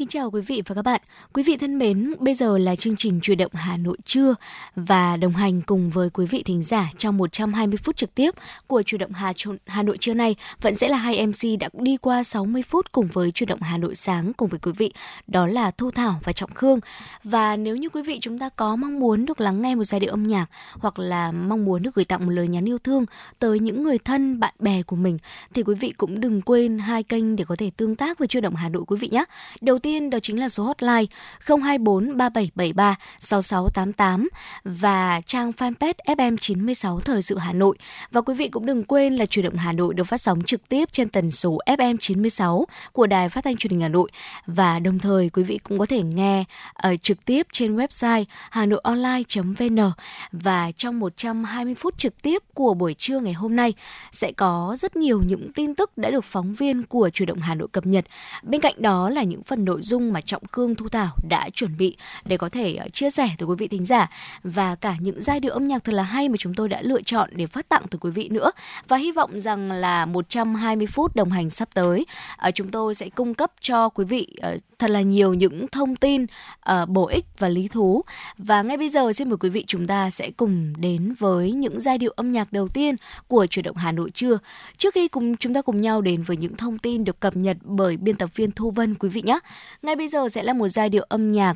Kính chào quý vị và các bạn. Quý vị thân mến, bây giờ là chương trình Chuyển động Hà Nội trưa và đồng hành cùng với quý vị thính giả trong 120 phút trực tiếp của Chuyển động Hà, Hà Nội trưa nay vẫn sẽ là hai MC đã đi qua 60 phút cùng với Chuyển động Hà Nội sáng cùng với quý vị. Đó là Thu Thảo và Trọng Khương. Và nếu như quý vị chúng ta có mong muốn được lắng nghe một giai điệu âm nhạc hoặc là mong muốn được gửi tặng một lời nhắn yêu thương tới những người thân, bạn bè của mình thì quý vị cũng đừng quên hai kênh để có thể tương tác với Chuyển động Hà Nội quý vị nhé. Đầu tiên đó chính là số hotline 024 3773 6688 và trang fanpage FM96 Thời sự Hà Nội. Và quý vị cũng đừng quên là Chuyển động Hà Nội được phát sóng trực tiếp trên tần số FM 96 của Đài Phát thanh Truyền hình Hà Nội và đồng thời quý vị cũng có thể nghe ở trực tiếp trên website hanoionline.vn và trong 120 phút trực tiếp của buổi trưa ngày hôm nay sẽ có rất nhiều những tin tức đã được phóng viên của Chuyển động Hà Nội cập nhật. Bên cạnh đó là những phần nội dung mà Trọng Cương Thu Thảo đã chuẩn bị để có thể ờ, chia sẻ tới quý vị thính giả và cả những giai điệu âm nhạc thật là hay mà chúng tôi đã lựa chọn để phát tặng tới quý vị nữa. Và hy vọng rằng là 120 phút đồng hành sắp tới ờ, chúng tôi sẽ cung cấp cho quý vị ờ, thật là nhiều những thông tin ờ, bổ ích và lý thú. Và ngay bây giờ xin mời quý vị chúng ta sẽ cùng đến với những giai điệu âm nhạc đầu tiên của chuyển động Hà Nội trưa. Trước khi cùng chúng ta cùng nhau đến với những thông tin được cập nhật bởi biên tập viên Thu Vân quý vị nhé. Ngay bây giờ sẽ là một giai điệu âm nhạc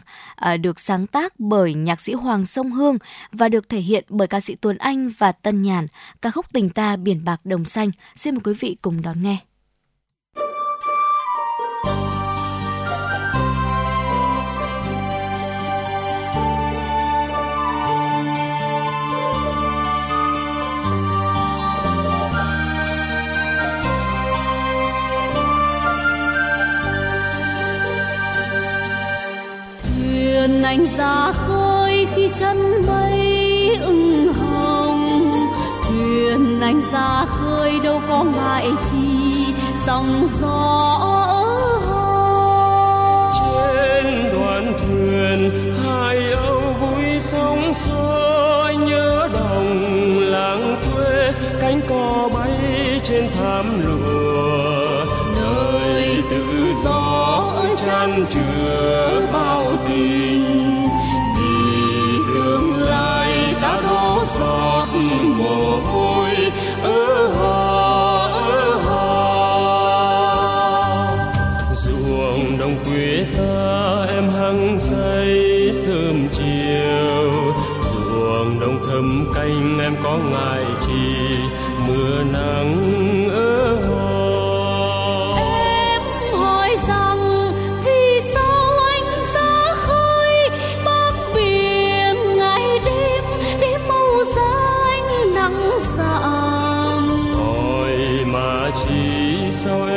uh, được sáng tác bởi nhạc sĩ Hoàng Sông Hương và được thể hiện bởi ca sĩ Tuấn Anh và Tân Nhàn, ca khúc Tình ta biển bạc đồng xanh. Xin mời quý vị cùng đón nghe. Anh ra khơi khi chân mây ưng hồng. Thuyền anh ra khơi đâu có ngại chi sóng gió trên đoàn thuyền hai âu vui sóng gió nhớ đồng làng quê cánh cò bay trên thảm lụa nơi tự do chan chứa bao so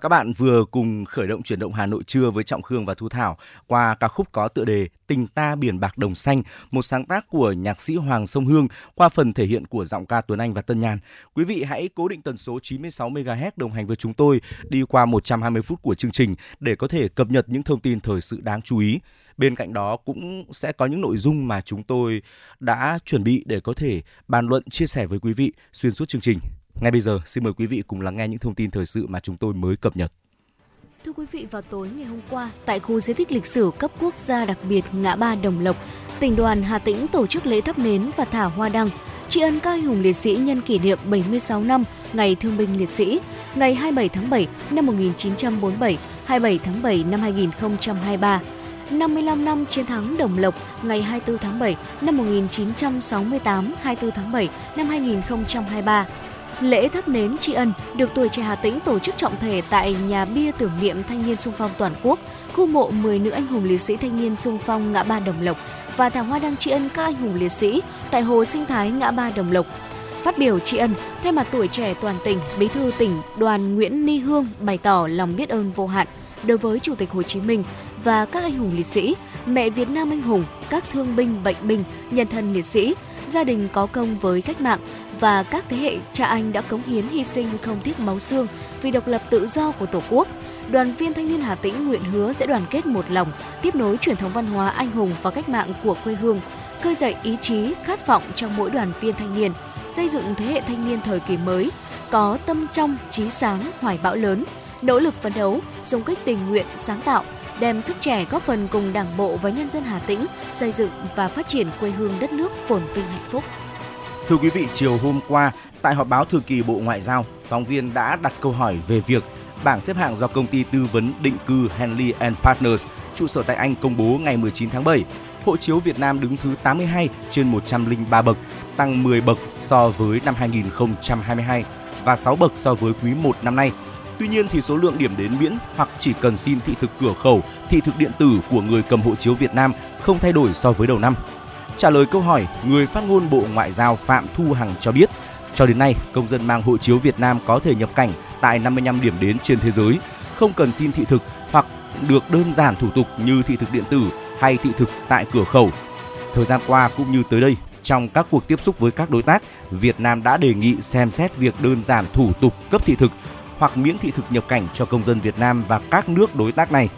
các bạn vừa cùng khởi động chuyển động Hà Nội trưa với Trọng Khương và Thu Thảo qua ca khúc có tựa đề Tình ta biển bạc đồng xanh, một sáng tác của nhạc sĩ Hoàng Sông Hương qua phần thể hiện của giọng ca Tuấn Anh và Tân Nhàn. Quý vị hãy cố định tần số 96 MHz đồng hành với chúng tôi đi qua 120 phút của chương trình để có thể cập nhật những thông tin thời sự đáng chú ý. Bên cạnh đó cũng sẽ có những nội dung mà chúng tôi đã chuẩn bị để có thể bàn luận chia sẻ với quý vị xuyên suốt chương trình. Ngay bây giờ, xin mời quý vị cùng lắng nghe những thông tin thời sự mà chúng tôi mới cập nhật. Thưa quý vị, vào tối ngày hôm qua, tại khu di tích lịch sử cấp quốc gia đặc biệt ngã ba Đồng Lộc, tỉnh đoàn Hà Tĩnh tổ chức lễ thắp nến và thả hoa đăng tri ân các anh hùng liệt sĩ nhân kỷ niệm 76 năm Ngày Thương binh Liệt sĩ, ngày 27 tháng 7 năm 1947, 27 tháng 7 năm 2023, 55 năm chiến thắng Đồng Lộc ngày 24 tháng 7 năm 1968, 24 tháng 7 năm 2023, Lễ thắp nến tri ân được tuổi trẻ Hà Tĩnh tổ chức trọng thể tại nhà bia tưởng niệm thanh niên sung phong toàn quốc, khu mộ 10 nữ anh hùng liệt sĩ thanh niên sung phong ngã ba Đồng Lộc và thả hoa đăng tri ân các anh hùng liệt sĩ tại hồ sinh thái ngã ba Đồng Lộc. Phát biểu tri ân, thay mặt tuổi trẻ toàn tỉnh, Bí thư tỉnh Đoàn Nguyễn Ni Hương bày tỏ lòng biết ơn vô hạn đối với Chủ tịch Hồ Chí Minh và các anh hùng liệt sĩ, mẹ Việt Nam anh hùng, các thương binh, bệnh binh, nhân thân liệt sĩ, gia đình có công với cách mạng và các thế hệ cha anh đã cống hiến hy sinh không tiếc máu xương vì độc lập tự do của Tổ quốc. Đoàn viên thanh niên Hà Tĩnh nguyện hứa sẽ đoàn kết một lòng, tiếp nối truyền thống văn hóa anh hùng và cách mạng của quê hương, khơi dậy ý chí, khát vọng trong mỗi đoàn viên thanh niên, xây dựng thế hệ thanh niên thời kỳ mới, có tâm trong, trí sáng, hoài bão lớn, nỗ lực phấn đấu, dùng cách tình nguyện, sáng tạo, đem sức trẻ góp phần cùng Đảng bộ và nhân dân Hà Tĩnh xây dựng và phát triển quê hương đất nước phồn vinh hạnh phúc. Thưa quý vị, chiều hôm qua, tại họp báo thường kỳ Bộ Ngoại giao, phóng viên đã đặt câu hỏi về việc bảng xếp hạng do công ty tư vấn định cư Henley and Partners, trụ sở tại Anh công bố ngày 19 tháng 7. Hộ chiếu Việt Nam đứng thứ 82 trên 103 bậc, tăng 10 bậc so với năm 2022 và 6 bậc so với quý 1 năm nay. Tuy nhiên thì số lượng điểm đến miễn hoặc chỉ cần xin thị thực cửa khẩu, thị thực điện tử của người cầm hộ chiếu Việt Nam không thay đổi so với đầu năm. Trả lời câu hỏi, người phát ngôn Bộ Ngoại giao Phạm Thu Hằng cho biết, cho đến nay, công dân mang hộ chiếu Việt Nam có thể nhập cảnh tại 55 điểm đến trên thế giới, không cần xin thị thực hoặc được đơn giản thủ tục như thị thực điện tử hay thị thực tại cửa khẩu. Thời gian qua cũng như tới đây, trong các cuộc tiếp xúc với các đối tác, Việt Nam đã đề nghị xem xét việc đơn giản thủ tục cấp thị thực hoặc miễn thị thực nhập cảnh cho công dân Việt Nam và các nước đối tác này.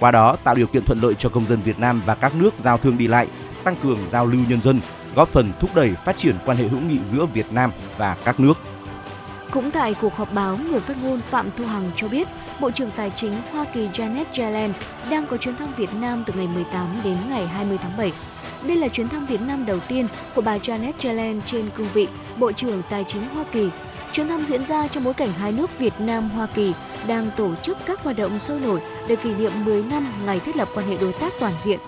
Qua đó tạo điều kiện thuận lợi cho công dân Việt Nam và các nước giao thương đi lại, tăng cường giao lưu nhân dân, góp phần thúc đẩy phát triển quan hệ hữu nghị giữa Việt Nam và các nước. Cũng tại cuộc họp báo, người phát ngôn Phạm Thu Hằng cho biết, Bộ trưởng Tài chính Hoa Kỳ Janet Yellen đang có chuyến thăm Việt Nam từ ngày 18 đến ngày 20 tháng 7. Đây là chuyến thăm Việt Nam đầu tiên của bà Janet Yellen trên cương vị Bộ trưởng Tài chính Hoa Kỳ. Chuyến thăm diễn ra trong bối cảnh hai nước Việt Nam Hoa Kỳ đang tổ chức các hoạt động sôi nổi để kỷ niệm 10 năm ngày thiết lập quan hệ đối tác toàn diện.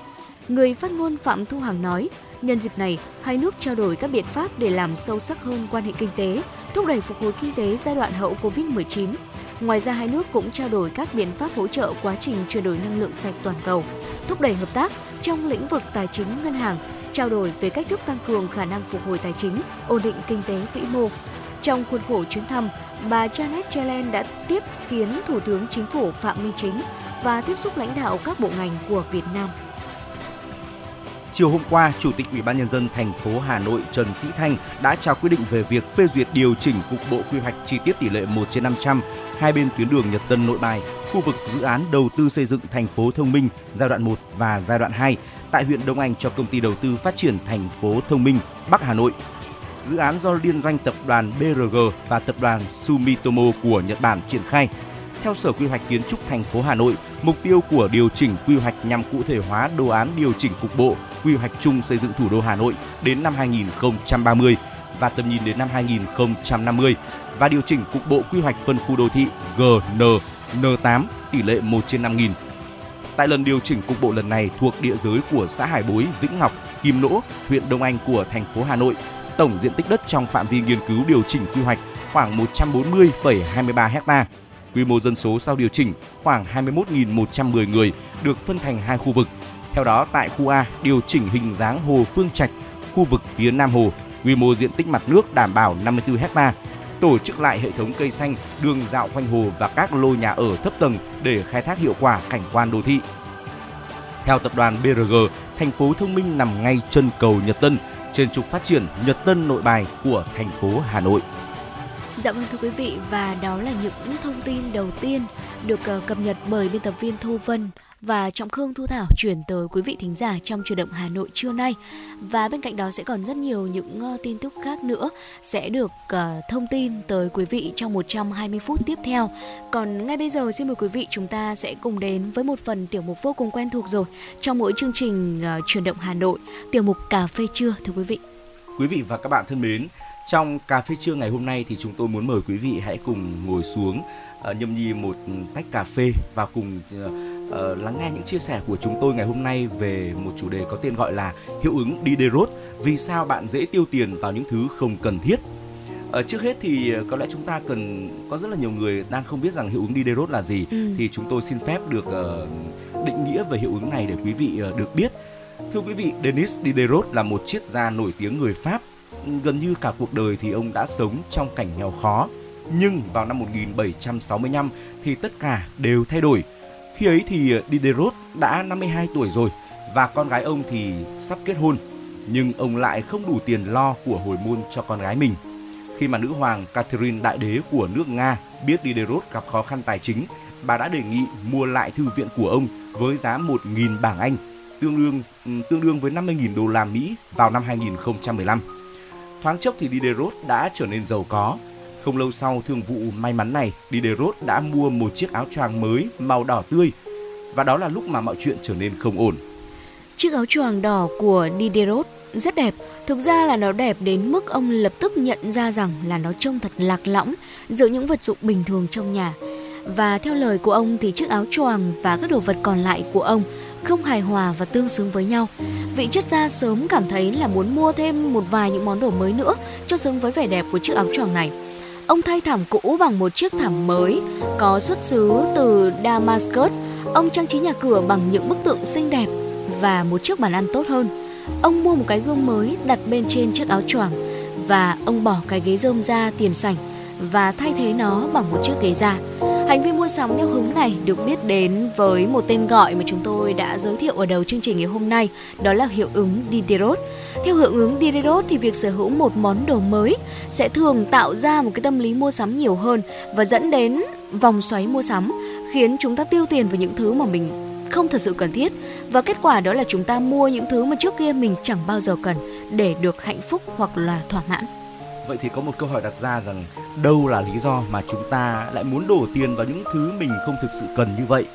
Người phát ngôn Phạm Thu Hằng nói, Nhân dịp này, hai nước trao đổi các biện pháp để làm sâu sắc hơn quan hệ kinh tế, thúc đẩy phục hồi kinh tế giai đoạn hậu Covid-19. Ngoài ra, hai nước cũng trao đổi các biện pháp hỗ trợ quá trình chuyển đổi năng lượng sạch toàn cầu, thúc đẩy hợp tác trong lĩnh vực tài chính ngân hàng, trao đổi về cách thức tăng cường khả năng phục hồi tài chính, ổn định kinh tế vĩ mô. Trong khuôn khổ chuyến thăm, bà Janet Yellen đã tiếp kiến Thủ tướng Chính phủ Phạm Minh Chính và tiếp xúc lãnh đạo các bộ ngành của Việt Nam. Chiều hôm qua, Chủ tịch Ủy ban nhân dân thành phố Hà Nội Trần Sĩ Thanh đã trao quyết định về việc phê duyệt điều chỉnh cục bộ quy hoạch chi tiết tỷ lệ 1 trên 500 hai bên tuyến đường Nhật Tân Nội Bài, khu vực dự án đầu tư xây dựng thành phố thông minh giai đoạn 1 và giai đoạn 2 tại huyện Đông Anh cho công ty đầu tư phát triển thành phố thông minh Bắc Hà Nội. Dự án do liên doanh tập đoàn BRG và tập đoàn Sumitomo của Nhật Bản triển khai theo Sở Quy hoạch Kiến trúc thành phố Hà Nội, mục tiêu của điều chỉnh quy hoạch nhằm cụ thể hóa đồ án điều chỉnh cục bộ quy hoạch chung xây dựng thủ đô Hà Nội đến năm 2030 và tầm nhìn đến năm 2050 và điều chỉnh cục bộ quy hoạch phân khu đô thị GN N8 tỷ lệ 1 trên 5 nghìn. Tại lần điều chỉnh cục bộ lần này thuộc địa giới của xã Hải Bối, Vĩnh Ngọc, Kim Nỗ, huyện Đông Anh của thành phố Hà Nội, tổng diện tích đất trong phạm vi nghiên cứu điều chỉnh quy hoạch khoảng 140,23 hectare Quy mô dân số sau điều chỉnh khoảng 21.110 người được phân thành hai khu vực. Theo đó, tại khu A điều chỉnh hình dáng hồ Phương Trạch, khu vực phía Nam hồ, quy mô diện tích mặt nước đảm bảo 54 ha. Tổ chức lại hệ thống cây xanh, đường dạo quanh hồ và các lô nhà ở thấp tầng để khai thác hiệu quả cảnh quan đô thị. Theo tập đoàn BRG, thành phố thông minh nằm ngay chân cầu Nhật Tân, trên trục phát triển Nhật Tân Nội Bài của thành phố Hà Nội. Dạ vâng thưa quý vị và đó là những thông tin đầu tiên được ờ, cập nhật bởi biên tập viên Thu Vân và Trọng Khương Thu Thảo chuyển tới quý vị thính giả trong chuyển động Hà Nội trưa nay. Và bên cạnh đó sẽ còn rất nhiều những ờ, tin tức khác nữa sẽ được ờ, thông tin tới quý vị trong 120 phút tiếp theo. Còn ngay bây giờ xin mời quý vị chúng ta sẽ cùng đến với một phần tiểu mục vô cùng quen thuộc rồi trong mỗi chương trình truyền chuyển động Hà Nội, tiểu mục cà phê trưa thưa quý vị. Quý vị và các bạn thân mến, trong cà phê trưa ngày hôm nay thì chúng tôi muốn mời quý vị hãy cùng ngồi xuống uh, nhâm nhi một tách cà phê và cùng uh, uh, lắng nghe những chia sẻ của chúng tôi ngày hôm nay về một chủ đề có tên gọi là hiệu ứng Diderot. Vì sao bạn dễ tiêu tiền vào những thứ không cần thiết? Uh, trước hết thì có lẽ chúng ta cần có rất là nhiều người đang không biết rằng hiệu ứng Diderot là gì ừ. thì chúng tôi xin phép được uh, định nghĩa về hiệu ứng này để quý vị uh, được biết. Thưa quý vị, Denis Diderot là một triết gia nổi tiếng người Pháp gần như cả cuộc đời thì ông đã sống trong cảnh nghèo khó. Nhưng vào năm 1765 thì tất cả đều thay đổi. Khi ấy thì ờ, Diderot đã 52 tuổi rồi và con gái ông thì sắp kết hôn. Nhưng ông lại không đủ tiền lo của hồi môn cho con gái mình. Khi mà nữ hoàng Catherine đại đế của nước Nga biết Diderot gặp khó khăn tài chính, bà đã đề nghị mua lại thư viện của ông với giá 1.000 bảng Anh, tương đương tương đương với 50.000 đô la Mỹ vào năm 2015. Thoáng chốc thì Diderot đã trở nên giàu có. Không lâu sau thương vụ may mắn này, Diderot đã mua một chiếc áo choàng mới màu đỏ tươi và đó là lúc mà mọi chuyện trở nên không ổn. Chiếc áo choàng đỏ của Diderot rất đẹp. Thực ra là nó đẹp đến mức ông lập tức nhận ra rằng là nó trông thật lạc lõng giữa những vật dụng bình thường trong nhà. Và theo lời của ông thì chiếc áo choàng và các đồ vật còn lại của ông không hài hòa và tương xứng với nhau. Vị triết gia sớm cảm thấy là muốn mua thêm một vài những món đồ mới nữa cho xứng với vẻ đẹp của chiếc áo choàng này. Ông thay thảm cũ bằng một chiếc thảm mới, có xuất xứ từ Damascus. Ông trang trí nhà cửa bằng những bức tượng xinh đẹp và một chiếc bàn ăn tốt hơn. Ông mua một cái gương mới đặt bên trên chiếc áo choàng và ông bỏ cái ghế rơm ra tiền sảnh và thay thế nó bằng một chiếc ghế da. Hành vi mua sắm theo hứng này được biết đến với một tên gọi mà chúng tôi đã giới thiệu ở đầu chương trình ngày hôm nay, đó là hiệu ứng Diderot. Theo hiệu ứng Diderot thì việc sở hữu một món đồ mới sẽ thường tạo ra một cái tâm lý mua sắm nhiều hơn và dẫn đến vòng xoáy mua sắm, khiến chúng ta tiêu tiền vào những thứ mà mình không thật sự cần thiết và kết quả đó là chúng ta mua những thứ mà trước kia mình chẳng bao giờ cần để được hạnh phúc hoặc là thỏa mãn. Vậy thì có một câu hỏi đặt ra rằng đâu là lý do mà chúng ta lại muốn đổ tiền vào những thứ mình không thực sự cần như vậy?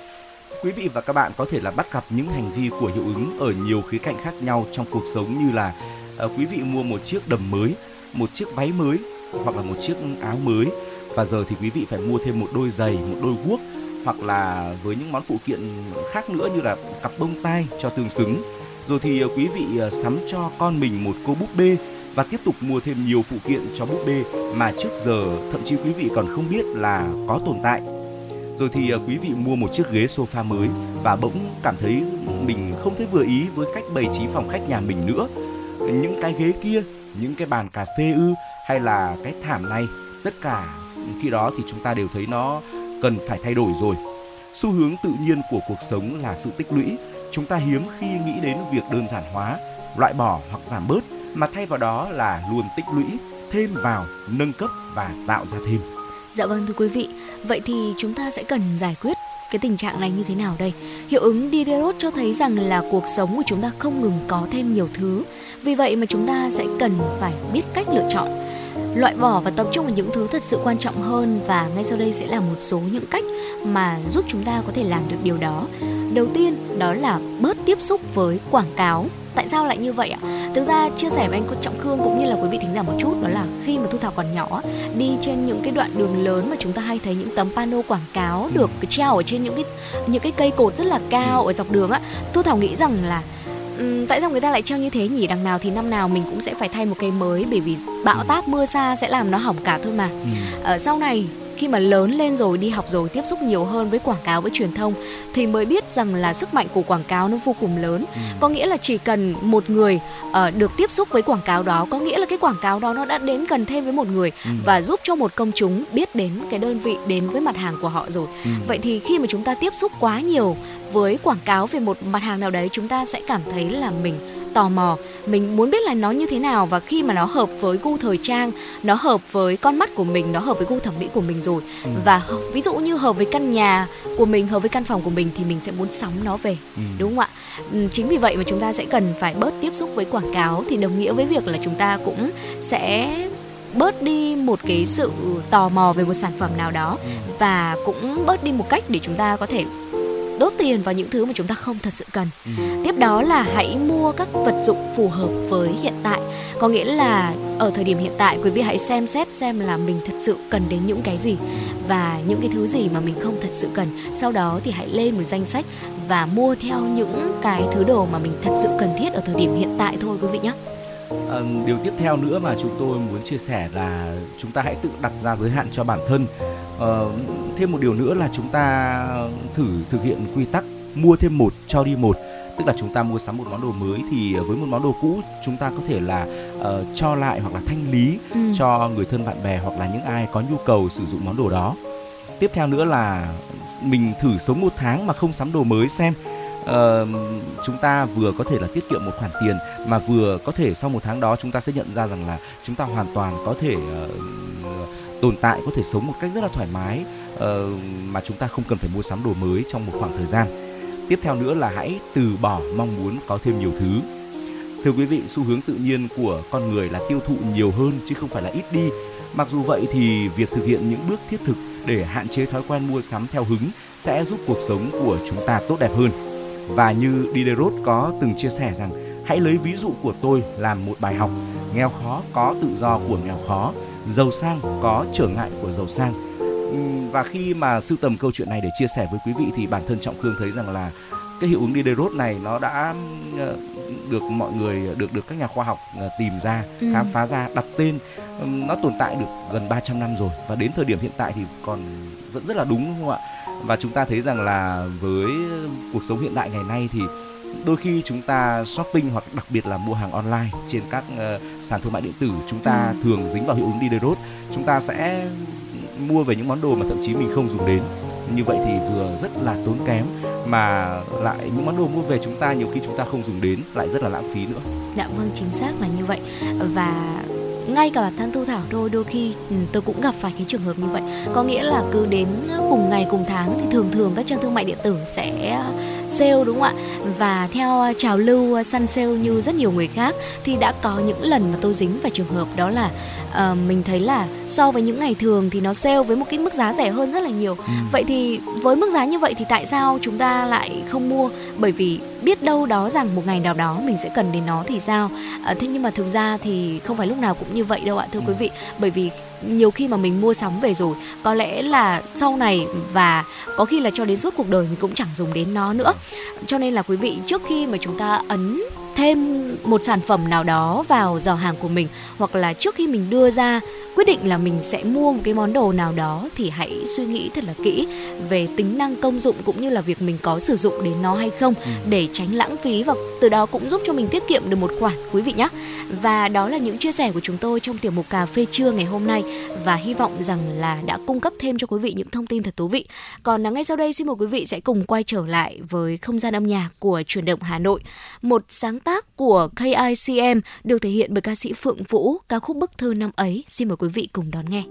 Quý vị và các bạn có thể là bắt gặp những hành vi của hiệu ứng ở nhiều khía cạnh khác nhau trong cuộc sống như là uh, quý vị mua một chiếc đầm mới, một chiếc váy mới hoặc là một chiếc áo mới và giờ thì quý vị phải mua thêm một đôi giày, một đôi guốc hoặc là với những món phụ kiện khác nữa như là cặp bông tai cho tương xứng. Rồi thì ờ, quý vị ờ, sắm cho con mình một cô búp bê và tiếp tục mua thêm nhiều phụ kiện cho búp bê mà trước giờ thậm chí quý vị còn không biết là có tồn tại. Rồi thì à, quý vị mua một chiếc ghế sofa mới và bỗng cảm thấy mình không thấy vừa ý với cách bày trí phòng khách nhà mình nữa. Những cái ghế kia, những cái bàn cà phê ư hay là cái thảm này, tất cả khi đó thì chúng ta đều thấy nó cần phải thay đổi rồi. Xu hướng tự nhiên của cuộc sống là sự tích lũy. Chúng ta hiếm khi nghĩ đến việc đơn giản hóa, loại bỏ hoặc giảm bớt mà thay vào đó là luôn tích lũy, thêm vào, nâng cấp và tạo ra thêm. Dạ vâng thưa quý vị, vậy thì chúng ta sẽ cần giải quyết cái tình trạng này như thế nào đây? Hiệu ứng Diderot cho thấy rằng là cuộc sống của chúng ta không ngừng có thêm nhiều thứ. Vì vậy mà chúng ta sẽ cần phải biết cách lựa chọn loại bỏ và tập trung vào những thứ thật sự quan trọng hơn và ngay sau đây sẽ là một số những cách mà giúp chúng ta có thể làm được điều đó. Đầu tiên đó là bớt tiếp xúc với quảng cáo. Tại sao lại như vậy ạ? Thực ra chia sẻ với anh Trọng Khương cũng như là quý vị thính giả một chút đó là khi mà Thu Thảo còn nhỏ đi trên những cái đoạn đường lớn mà chúng ta hay thấy những tấm pano quảng cáo được treo ở trên những cái những cái cây cột rất là cao ở dọc đường á. Thu Thảo nghĩ rằng là um, tại sao người ta lại treo như thế nhỉ đằng nào thì năm nào mình cũng sẽ phải thay một cây mới bởi vì bão táp mưa xa sẽ làm nó hỏng cả thôi mà ừ. ở sau này khi mà lớn lên rồi đi học rồi tiếp xúc nhiều hơn với quảng cáo với truyền thông thì mới biết rằng là sức mạnh của quảng cáo nó vô cùng lớn ừ. có nghĩa là chỉ cần một người uh, được tiếp xúc với quảng cáo đó có nghĩa là cái quảng cáo đó nó đã đến gần thêm với một người ừ. và giúp cho một công chúng biết đến cái đơn vị đến với mặt hàng của họ rồi ừ. vậy thì khi mà chúng ta tiếp xúc quá nhiều với quảng cáo về một mặt hàng nào đấy chúng ta sẽ cảm thấy là mình tò mò mình muốn biết là nó như thế nào và khi mà nó hợp với gu thời trang nó hợp với con mắt của mình nó hợp với gu thẩm mỹ của mình rồi ừ. và ví dụ như hợp với căn nhà của mình hợp với căn phòng của mình thì mình sẽ muốn sắm nó về ừ. đúng không ạ ừ, chính vì vậy mà chúng ta sẽ cần phải bớt tiếp xúc với quảng cáo thì đồng nghĩa với việc là chúng ta cũng sẽ bớt đi một cái sự tò mò về một sản phẩm nào đó ừ. và cũng bớt đi một cách để chúng ta có thể đốt tiền vào những thứ mà chúng ta không thật sự cần. Ừ. tiếp đó là hãy mua các vật dụng phù hợp với hiện tại. Có nghĩa là ở thời điểm hiện tại quý vị hãy xem xét xem là mình thật sự cần đến những cái gì và những cái thứ gì mà mình không thật sự cần. Sau đó thì hãy lên một danh sách và mua theo những cái thứ đồ mà mình thật sự cần thiết ở thời điểm hiện tại thôi quý vị nhé. À, điều tiếp theo nữa mà chúng tôi muốn chia sẻ là chúng ta hãy tự đặt ra giới hạn cho bản thân uh, thêm một điều nữa là chúng ta thử thực hiện quy tắc mua thêm một cho đi một. Tức là chúng ta mua sắm một món đồ mới thì với một món đồ cũ chúng ta có thể là uh, cho lại hoặc là thanh lý ừ. cho người thân bạn bè hoặc là những ai có nhu cầu sử dụng món đồ đó. Tiếp theo nữa là mình thử sống một tháng mà không sắm đồ mới xem. Uh, chúng ta vừa có thể là tiết kiệm một khoản tiền mà vừa có thể sau một tháng đó chúng ta sẽ nhận ra rằng là chúng ta hoàn toàn có thể uh, tồn tại có thể sống một cách rất là thoải mái uh, mà chúng ta không cần phải mua sắm đồ mới trong một khoảng thời gian. Tiếp theo nữa là hãy từ bỏ mong muốn có thêm nhiều thứ. Thưa quý vị xu hướng tự nhiên của con người là tiêu thụ nhiều hơn chứ không phải là ít đi. Mặc dù vậy thì việc thực hiện những bước thiết thực để hạn chế thói quen mua sắm theo hứng sẽ giúp cuộc sống của chúng ta tốt đẹp hơn. Và như Diderot có từng chia sẻ rằng hãy lấy ví dụ của tôi làm một bài học. Nghèo khó có tự do của nghèo khó giàu sang có trở ngại của giàu sang. Và khi mà sưu tầm câu chuyện này để chia sẻ với quý vị thì bản thân trọng khương thấy rằng là cái hiệu ứng Diderot này nó đã ờ, được mọi người được được các nhà khoa học ờ, tìm ra ừ. khám phá ra đặt tên. Nó tồn tại được gần 300 năm rồi và đến thời điểm hiện tại thì còn vẫn rất là đúng đúng không ạ? Và chúng ta thấy rằng là với cuộc sống hiện đại ngày nay thì đôi khi chúng ta shopping hoặc đặc biệt là mua hàng online trên các uh, sàn thương mại điện tử chúng ta ừ. thường dính vào hiệu ứng Diderot chúng ta sẽ mua về những món đồ mà thậm chí mình không dùng đến như vậy thì vừa rất là tốn kém mà lại những món đồ mua về chúng ta nhiều khi chúng ta không dùng đến lại rất là lãng phí nữa. Dạ vâng chính xác là như vậy và ngay cả bản thân thu thảo thôi đôi khi ừ, tôi cũng gặp phải cái trường hợp như vậy có nghĩa là cứ đến cùng ngày cùng tháng thì thường thường các trang thương mại điện tử sẽ sale đúng không ạ? Và theo trào lưu săn sale như rất nhiều người khác thì đã có những lần mà tôi dính phải trường hợp đó là uh, mình thấy là so với những ngày thường thì nó sale với một cái mức giá rẻ hơn rất là nhiều. Ừ. vậy thì với mức giá như vậy thì tại sao chúng ta lại không mua? Bởi vì biết đâu đó rằng một ngày nào đó mình sẽ cần đến nó thì sao? À, thế nhưng mà thực ra thì không phải lúc nào cũng như vậy đâu ạ thưa ừ. quý vị. Bởi vì nhiều khi mà mình mua sắm về rồi, có lẽ là sau này và có khi là cho đến suốt cuộc đời mình cũng chẳng dùng đến nó nữa. Cho nên là quý vị, trước khi mà chúng ta ấn thêm một sản phẩm nào đó vào giỏ hàng của mình hoặc là trước khi mình đưa ra quyết định là mình sẽ mua một cái món đồ nào đó thì hãy suy nghĩ thật là kỹ về tính năng công dụng cũng như là việc mình có sử dụng đến nó hay không ừ. để tránh lãng phí và từ đó cũng giúp cho mình tiết kiệm được một khoản quý vị nhé. Và đó là những chia sẻ của chúng tôi trong tiểu mục cà phê trưa ngày hôm nay và hy vọng rằng là đã cung cấp thêm cho quý vị những thông tin thật thú vị. Còn ngay sau đây xin mời quý vị sẽ cùng quay trở lại với không gian âm nhạc của truyền động Hà Nội. Một sáng tác của KICM được thể hiện bởi ca sĩ Phượng Vũ, ca khúc Bức thư năm ấy. Xin mời quý vị cùng đón nghe.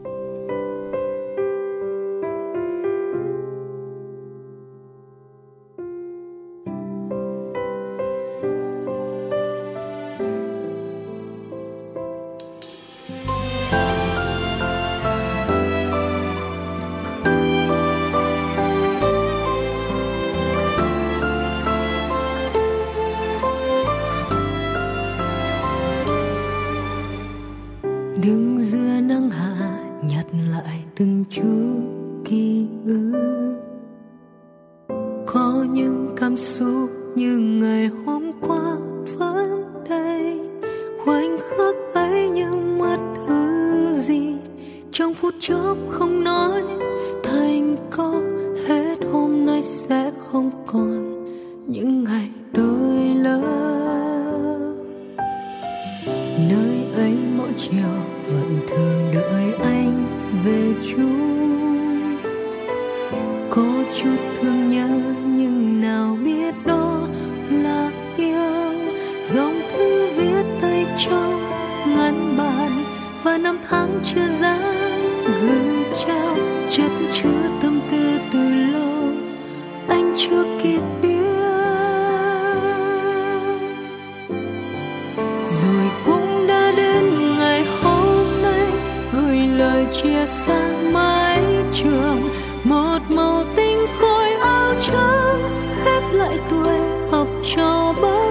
lại từng chút ký ức. Có những cảm xúc như ngày hôm qua vẫn đây, khoảnh khắc ấy như mất thứ gì trong phút chốc không nói. Thành câu hết hôm nay sẽ không còn những ngày tôi lớn. Nơi ấy mỗi chiều vẫn thường đợi anh về chung. Có chút thương nhớ nhưng nào biết đó là yêu. Dòng thư viết tay trong ngăn bàn và năm tháng chưa dám gửi trao. Chất chứa tâm tư từ lâu, anh chưa kịp biết chia xa mái trường, một màu tinh khôi áo trắng khép lại tuổi học trò bao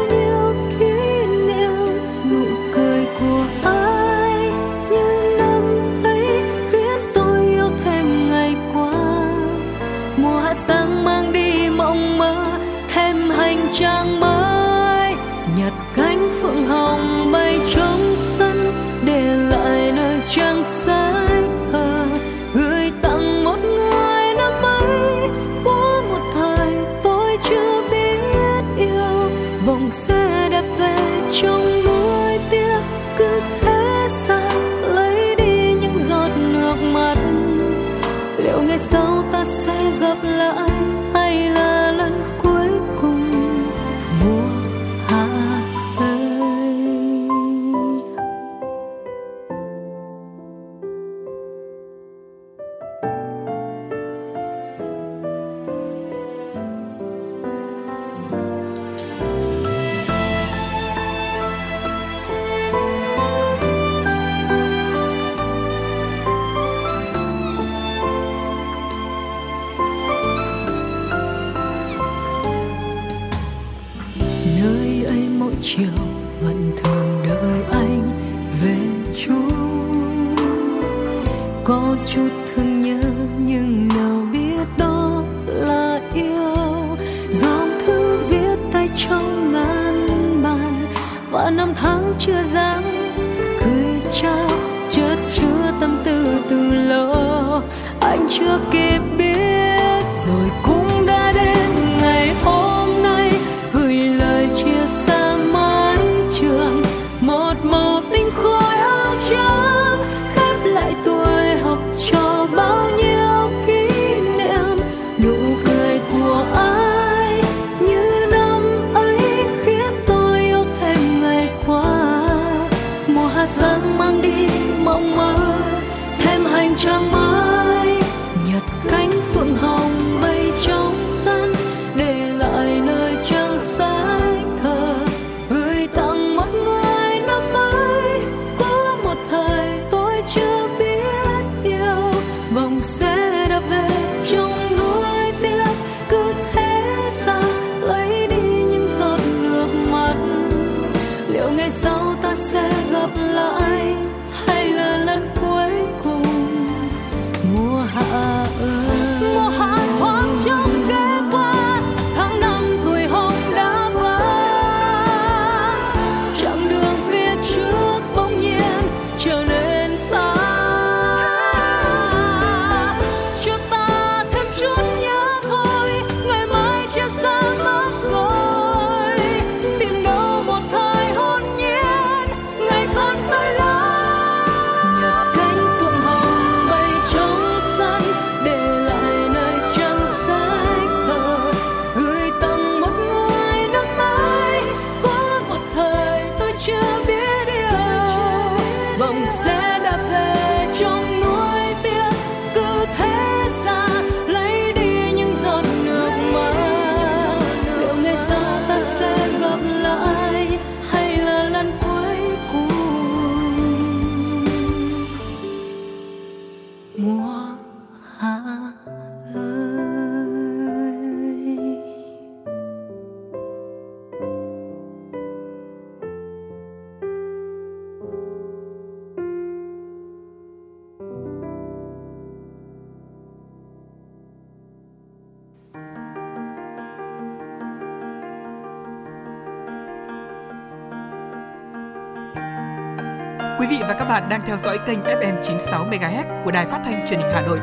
bạn đang theo dõi kênh FM 96 MHz của đài phát thanh truyền hình Hà Nội.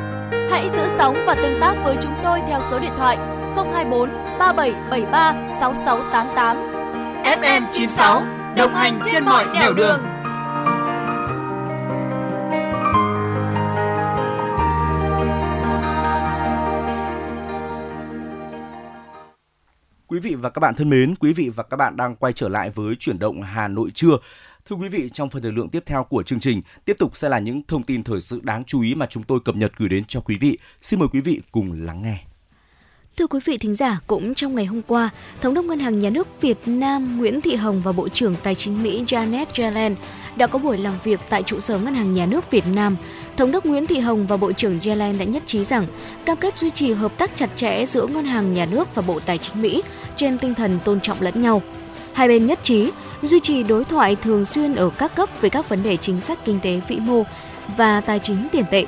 Hãy giữ sóng và tương tác với chúng tôi theo số điện thoại 024 3773 6688. FM 96 đồng hành trên mọi nẻo đường. Quý vị và các bạn thân mến, quý vị và các bạn đang quay trở lại với chuyển động Hà Nội trưa. Thưa quý vị, trong phần thời lượng tiếp theo của chương trình, tiếp tục sẽ là những thông tin thời sự đáng chú ý mà chúng tôi cập nhật gửi đến cho quý vị. Xin mời quý vị cùng lắng nghe. Thưa quý vị thính giả, cũng trong ngày hôm qua, Thống đốc Ngân hàng Nhà nước Việt Nam Nguyễn Thị Hồng và Bộ trưởng Tài chính Mỹ Janet Yellen đã có buổi làm việc tại trụ sở Ngân hàng Nhà nước Việt Nam. Thống đốc Nguyễn Thị Hồng và Bộ trưởng Yellen đã nhất trí rằng cam kết duy trì hợp tác chặt chẽ giữa Ngân hàng Nhà nước và Bộ Tài chính Mỹ trên tinh thần tôn trọng lẫn nhau. Hai bên nhất trí duy trì đối thoại thường xuyên ở các cấp về các vấn đề chính sách kinh tế vĩ mô và tài chính tiền tệ,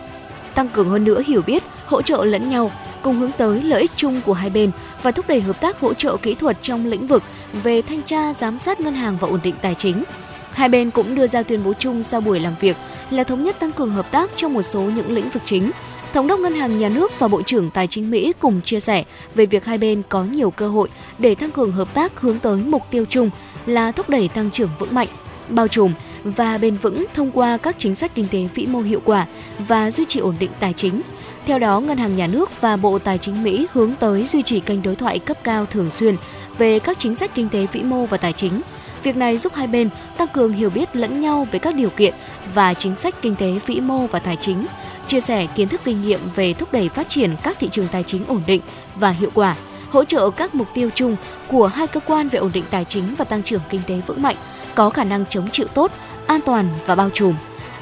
tăng cường hơn nữa hiểu biết, hỗ trợ lẫn nhau, cùng hướng tới lợi ích chung của hai bên và thúc đẩy hợp tác hỗ trợ kỹ thuật trong lĩnh vực về thanh tra, giám sát ngân hàng và ổn định tài chính. Hai bên cũng đưa ra tuyên bố chung sau buổi làm việc là thống nhất tăng cường hợp tác trong một số những lĩnh vực chính. Thống đốc Ngân hàng Nhà nước và Bộ trưởng Tài chính Mỹ cùng chia sẻ về việc hai bên có nhiều cơ hội để tăng cường hợp tác hướng tới mục tiêu chung là thúc đẩy tăng trưởng vững mạnh, bao trùm và bền vững thông qua các chính sách kinh tế vĩ mô hiệu quả và duy trì ổn định tài chính. Theo đó, Ngân hàng Nhà nước và Bộ Tài chính Mỹ hướng tới duy trì kênh đối thoại cấp cao thường xuyên về các chính sách kinh tế vĩ mô và tài chính. Việc này giúp hai bên tăng cường hiểu biết lẫn nhau về các điều kiện và chính sách kinh tế vĩ mô và tài chính, chia sẻ kiến thức kinh nghiệm về thúc đẩy phát triển các thị trường tài chính ổn định và hiệu quả, hỗ trợ các mục tiêu chung của hai cơ quan về ổn định tài chính và tăng trưởng kinh tế vững mạnh, có khả năng chống chịu tốt, an toàn và bao trùm.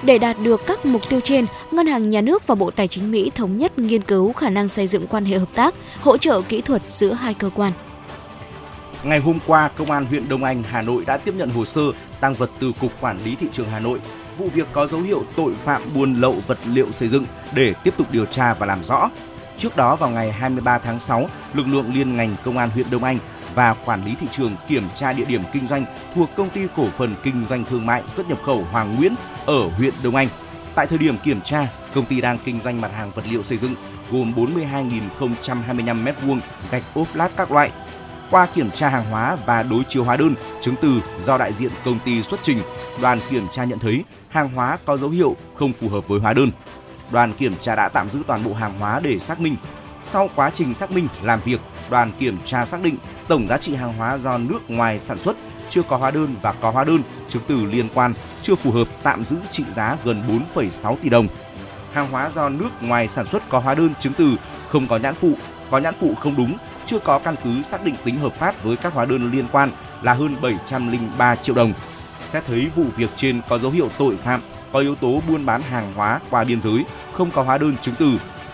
Để đạt được các mục tiêu trên, Ngân hàng Nhà nước và Bộ Tài chính Mỹ thống nhất nghiên cứu khả năng xây dựng quan hệ hợp tác, hỗ trợ kỹ thuật giữa hai cơ quan. Ngày hôm qua, Công an huyện Đông Anh, Hà Nội đã tiếp nhận hồ sơ tăng vật từ Cục Quản lý Thị trường Hà Nội. Vụ việc có dấu hiệu tội phạm buôn lậu vật liệu xây dựng để tiếp tục điều tra và làm rõ. Trước đó vào ngày 23 tháng 6, lực lượng liên ngành Công an huyện Đông Anh và quản lý thị trường kiểm tra địa điểm kinh doanh thuộc công ty cổ phần kinh doanh thương mại xuất nhập khẩu Hoàng Nguyễn ở huyện Đông Anh. Tại thời điểm kiểm tra, công ty đang kinh doanh mặt hàng vật liệu xây dựng gồm 42.025 m2 gạch ốp lát các loại. Qua kiểm tra hàng hóa và đối chiếu hóa đơn, chứng từ do đại diện công ty xuất trình, đoàn kiểm tra nhận thấy hàng hóa có dấu hiệu không phù hợp với hóa đơn. Đoàn kiểm tra đã tạm giữ toàn bộ hàng hóa để xác minh. Sau quá trình xác minh, làm việc, đoàn kiểm tra xác định tổng giá trị hàng hóa do nước ngoài sản xuất chưa có hóa đơn và có hóa đơn, chứng từ liên quan chưa phù hợp tạm giữ trị giá gần 4,6 tỷ đồng. Hàng hóa do nước ngoài sản xuất có hóa đơn chứng từ không có nhãn phụ, có nhãn phụ không đúng, chưa có căn cứ xác định tính hợp pháp với các hóa đơn liên quan là hơn 703 triệu đồng. Xét thấy vụ việc trên có dấu hiệu tội phạm, có yếu tố buôn bán hàng hóa qua biên giới, không có hóa đơn chứng từ,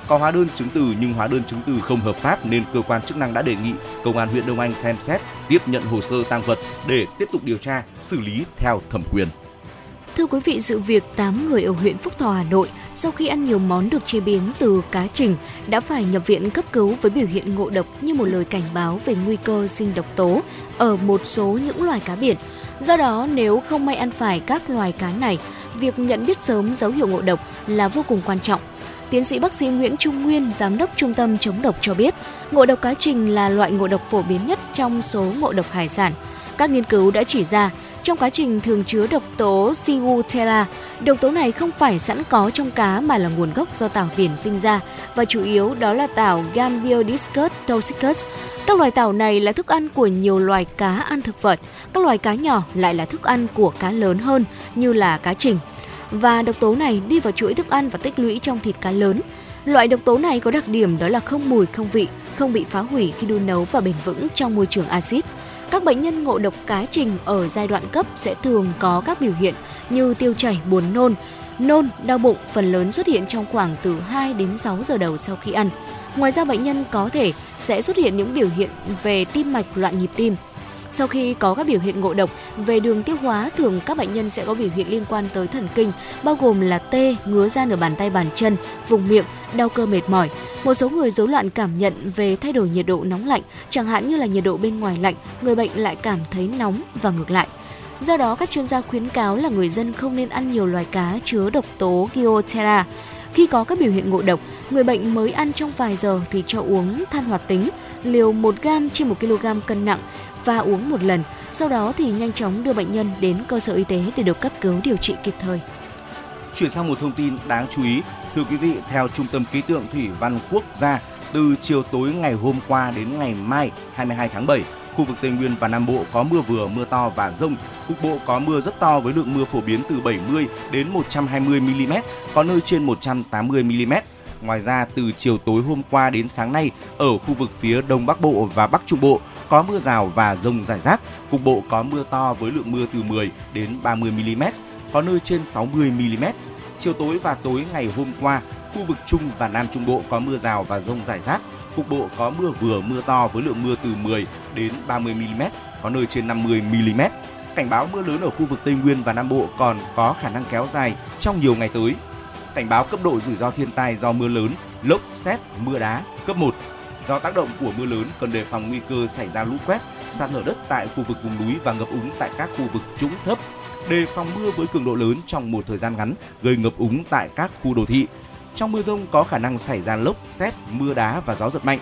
có hóa đơn chứng từ nhưng hóa đơn chứng từ không hợp pháp nên cơ quan chức năng đã đề nghị công an huyện Đông Anh xem xét tiếp nhận hồ sơ tăng vật để tiếp tục điều tra, xử lý theo thẩm quyền. Thưa quý vị, sự việc 8 người ở huyện Phúc Thọ, Hà Nội sau khi ăn nhiều món được chế biến từ cá trình đã phải nhập viện cấp cứu với biểu hiện ngộ độc như một lời cảnh báo về nguy cơ sinh độc tố ở một số những loài cá biển. Do đó, nếu không may ăn phải các loài cá này, việc nhận biết sớm dấu hiệu ngộ độc là vô cùng quan trọng. Tiến sĩ bác sĩ Nguyễn Trung Nguyên, giám đốc Trung tâm chống độc cho biết, ngộ độc cá trình là loại ngộ độc phổ biến nhất trong số ngộ độc hải sản. Các nghiên cứu đã chỉ ra trong quá trình thường chứa độc tố Ciguatera. Độc tố này không phải sẵn có trong cá mà là nguồn gốc do tảo biển sinh ra và chủ yếu đó là tảo Gambiodiscus toxicus. Các loài tảo này là thức ăn của nhiều loài cá ăn thực vật, các loài cá nhỏ lại là thức ăn của cá lớn hơn như là cá trình. Và độc tố này đi vào chuỗi thức ăn và tích lũy trong thịt cá lớn. Loại độc tố này có đặc điểm đó là không mùi, không vị, không bị phá hủy khi đun nấu và bền vững trong môi trường axit. Các bệnh nhân ngộ độc cá trình ở giai đoạn cấp sẽ thường có các biểu hiện như tiêu chảy, buồn nôn, nôn, đau bụng phần lớn xuất hiện trong khoảng từ 2 đến 6 giờ đầu sau khi ăn. Ngoài ra bệnh nhân có thể sẽ xuất hiện những biểu hiện về tim mạch loạn nhịp tim. Sau khi có các biểu hiện ngộ độc về đường tiêu hóa, thường các bệnh nhân sẽ có biểu hiện liên quan tới thần kinh, bao gồm là tê, ngứa da ở bàn tay bàn chân, vùng miệng, đau cơ mệt mỏi. Một số người rối loạn cảm nhận về thay đổi nhiệt độ nóng lạnh, chẳng hạn như là nhiệt độ bên ngoài lạnh, người bệnh lại cảm thấy nóng và ngược lại. Do đó, các chuyên gia khuyến cáo là người dân không nên ăn nhiều loài cá chứa độc tố Gyotera. Khi có các biểu hiện ngộ độc, người bệnh mới ăn trong vài giờ thì cho uống than hoạt tính, liều 1 gram trên 1 kg cân nặng và uống một lần. Sau đó thì nhanh chóng đưa bệnh nhân đến cơ sở y tế để được cấp cứu điều trị kịp thời. Chuyển sang một thông tin đáng chú ý, thưa quý vị, theo Trung tâm Khí tượng Thủy văn Quốc gia, từ chiều tối ngày hôm qua đến ngày mai 22 tháng 7, khu vực Tây Nguyên và Nam Bộ có mưa vừa, mưa to và rông. Cục bộ có mưa rất to với lượng mưa phổ biến từ 70 đến 120 mm, có nơi trên 180 mm. Ngoài ra, từ chiều tối hôm qua đến sáng nay, ở khu vực phía Đông Bắc Bộ và Bắc Trung Bộ có mưa rào và rông rải rác. Cục bộ có mưa to với lượng mưa từ 10 đến 30 mm, có nơi trên 60 mm. Chiều tối và tối ngày hôm qua, khu vực Trung và Nam Trung Bộ có mưa rào và rông rải rác. Cục bộ có mưa vừa mưa to với lượng mưa từ 10 đến 30 mm, có nơi trên 50 mm. Cảnh báo mưa lớn ở khu vực Tây Nguyên và Nam Bộ còn có khả năng kéo dài trong nhiều ngày tới. Cảnh báo cấp độ rủi ro thiên tai do mưa lớn, lốc, xét, mưa đá cấp 1. Do tác động của mưa lớn cần đề phòng nguy cơ xảy ra lũ quét, sạt lở đất tại khu vực vùng núi và ngập úng tại các khu vực trũng thấp. Đề phòng mưa với cường độ lớn trong một thời gian ngắn gây ngập úng tại các khu đô thị. Trong mưa rông có khả năng xảy ra lốc, xét, mưa đá và gió giật mạnh.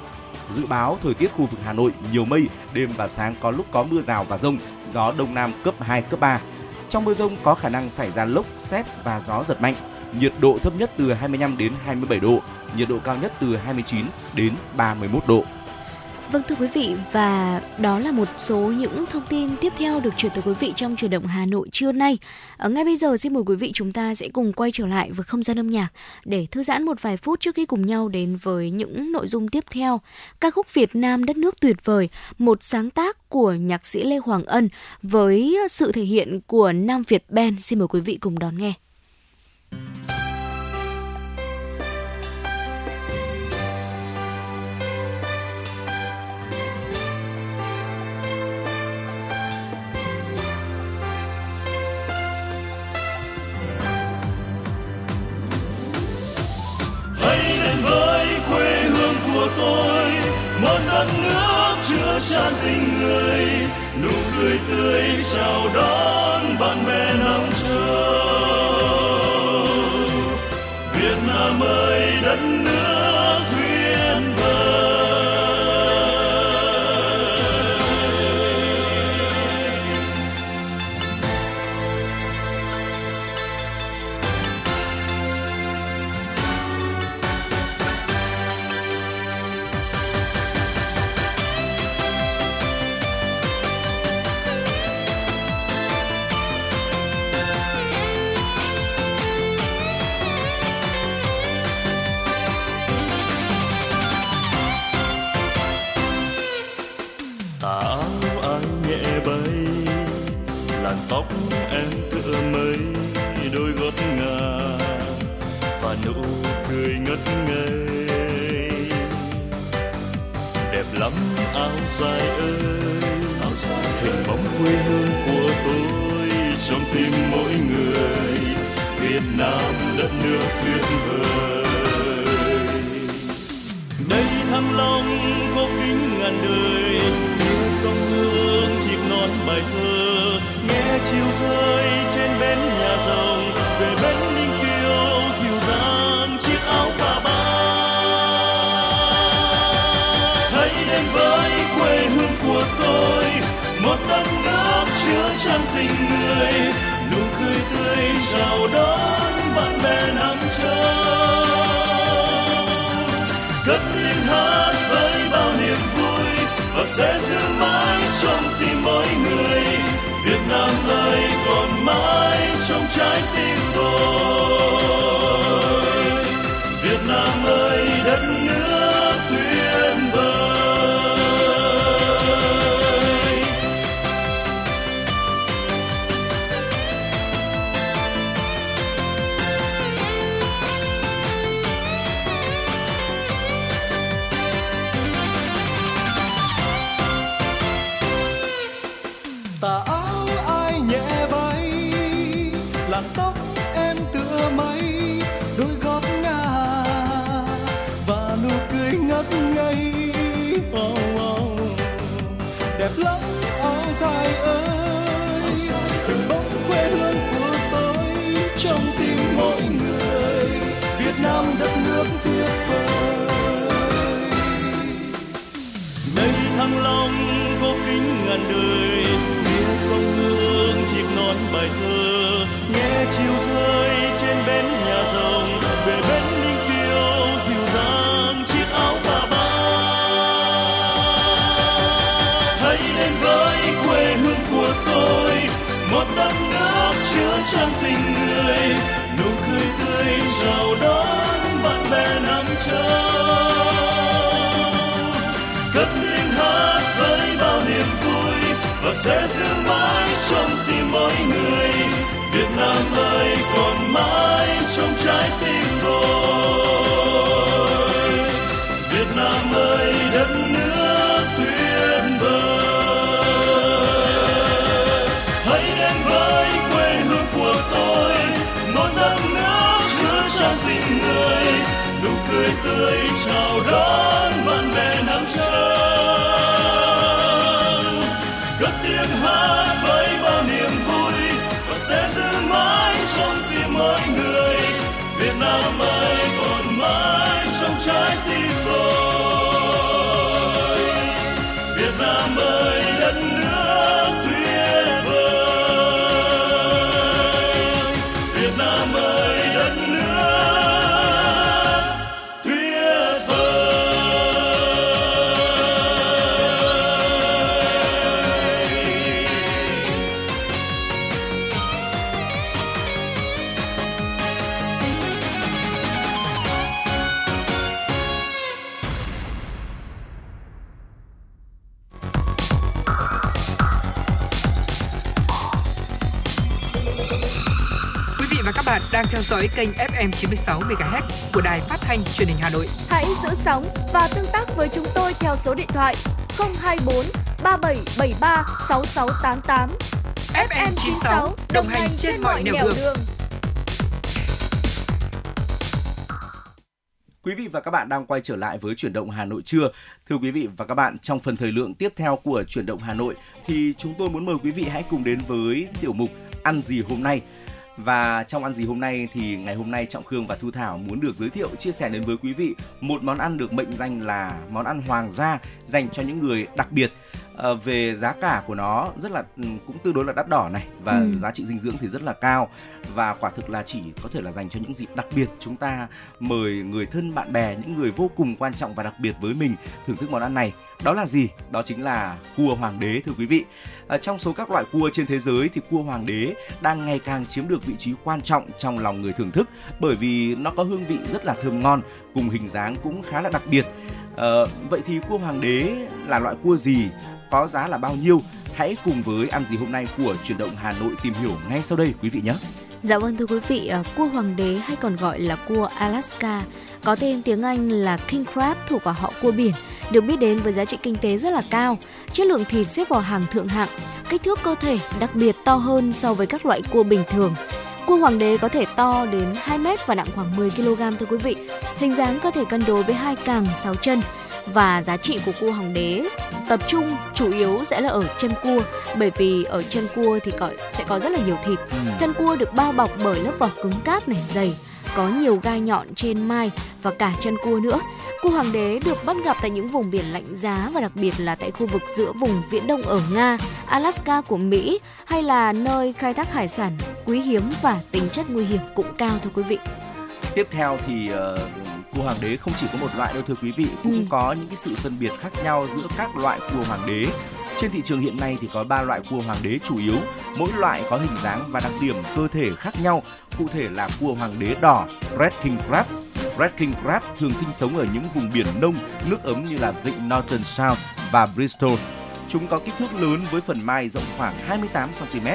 Dự báo thời tiết khu vực Hà Nội nhiều mây, đêm và sáng có lúc có mưa rào và rông, gió đông nam cấp 2, cấp 3. Trong mưa rông có khả năng xảy ra lốc, xét và gió giật mạnh. Nhiệt độ thấp nhất từ 25 đến 27 độ, nhiệt độ cao nhất từ 29 đến 31 độ. Vâng thưa quý vị và đó là một số những thông tin tiếp theo được chuyển tới quý vị trong chuyển động Hà Nội trưa nay. Ở ngay bây giờ xin mời quý vị chúng ta sẽ cùng quay trở lại với không gian âm nhạc để thư giãn một vài phút trước khi cùng nhau đến với những nội dung tiếp theo. Ca khúc Việt Nam đất nước tuyệt vời, một sáng tác của nhạc sĩ Lê Hoàng Ân với sự thể hiện của Nam Việt Band. Xin mời quý vị cùng đón nghe. Tình người nụ cười tươi chào đón. Tim mỗi người, Việt Nam đất nước tuyệt vời. Đây thăng long có kính ngàn đời như sông hương chìm non bài thơ. Nghe chiều rơi trên bến nhà rồng, về bến ninh kiều, dịu dàng chiếc áo cà ba. Hãy đến với quê hương của tôi, một đất nước chứa chan tình người tươi chào đón bạn bè nam châu cất lên hát với bao niềm vui, và sẽ giữ mãi trong tim mỗi người. Việt Nam ơi, còn mãi trong trái tim kính ngàn đời. Nghe sông hương chìm non bài thơ, nghe chiều rơi trên bến nhà rồng. Về bên ninh kiều, dịu dàng chiếc áo bà ba. Hãy đến với quê hương của tôi, một đất nước chứa trang tình người. Nụ cười tươi chào đón bạn bè năm châu sẽ giữ mãi trong tim mỗi người Việt Nam ơi còn mãi trong trái tim tôi Việt Nam ơi đất nước tuyệt vời hãy đến với quê hương của tôi một đất nước chứa chan tình người nụ cười tươi chào đón theo dõi kênh FM 96 MHz của đài phát thanh truyền hình Hà Nội. Hãy giữ sóng và tương tác với chúng tôi theo số điện thoại 024 3773 6688. FM 96 đồng hành trên mọi nẻo đường. Quý vị và các bạn đang quay trở lại với chuyển động Hà Nội trưa. Thưa quý vị và các bạn, trong phần thời lượng tiếp theo của chuyển động Hà Nội thì chúng tôi muốn mời quý vị hãy cùng đến với tiểu mục Ăn gì hôm nay. Và trong ăn gì hôm nay thì ngày hôm nay Trọng Khương và Thu Thảo muốn được giới thiệu chia sẻ đến với quý vị một món ăn được mệnh danh là món ăn hoàng gia dành cho những người đặc biệt. Ờ, về giá cả của nó rất là ừ, cũng tương đối là đắt đỏ này và Ừ. giá trị dinh dưỡng thì rất là cao và quả thực là chỉ có thể là dành cho những dịp đặc biệt chúng ta mời người thân bạn bè những người vô cùng quan trọng và đặc biệt với mình thưởng thức món ăn này đó là gì đó chính là cua hoàng đế thưa quý vị à, trong số các loại cua trên thế giới thì cua hoàng đế đang ngày càng chiếm được vị trí quan trọng trong lòng người thưởng thức bởi vì nó có hương vị rất là thơm ngon cùng hình dáng cũng khá là đặc biệt. À, vậy thì cua hoàng đế là loại cua gì? Có giá là bao nhiêu? Hãy cùng với ăn gì hôm nay của chuyển động Hà Nội tìm hiểu ngay sau đây quý vị nhé. Dạ vâng thưa quý vị, ờ, cua hoàng đế hay còn gọi là cua Alaska, có tên tiếng Anh là King Crab thuộc vào họ cua biển, được biết đến với giá trị kinh tế rất là cao. Chất lượng thịt xếp vào hàng thượng hạng, kích thước cơ thể đặc biệt to hơn so với các loại cua bình thường. Cua hoàng đế có thể to đến 2 mét và nặng khoảng 10 kg thưa quý vị. Hình dáng có thể cân đối với hai càng, sáu chân và giá trị của cua hoàng đế tập trung chủ yếu sẽ là ở chân cua bởi vì ở chân cua thì có, sẽ có rất là nhiều thịt Thân cua được bao bọc bởi lớp vỏ cứng cáp này dày, có nhiều gai nhọn trên mai và cả chân cua nữa. Cua hoàng đế được bắt gặp tại những vùng biển lạnh giá và đặc biệt là tại khu vực giữa vùng viễn đông ở Nga, Alaska của Mỹ hay là nơi khai thác hải sản quý hiếm và tính chất nguy hiểm cũng cao thưa quý vị tiếp theo thì ờ, cua hoàng đế không chỉ có một loại đâu thưa quý vị cũng Ừ. có những cái sự phân biệt khác nhau giữa các loại cua hoàng đế. Trên thị trường hiện nay thì có ba loại cua hoàng đế chủ yếu mỗi loại có hình dáng và đặc điểm cơ thể khác nhau cụ thể là cua hoàng đế đỏ red king crab. Red king crab thường sinh sống ở những vùng biển nông nước ấm như là vịnh northern sound và bristol. Chúng có kích thước lớn với phần mai rộng khoảng 28 cm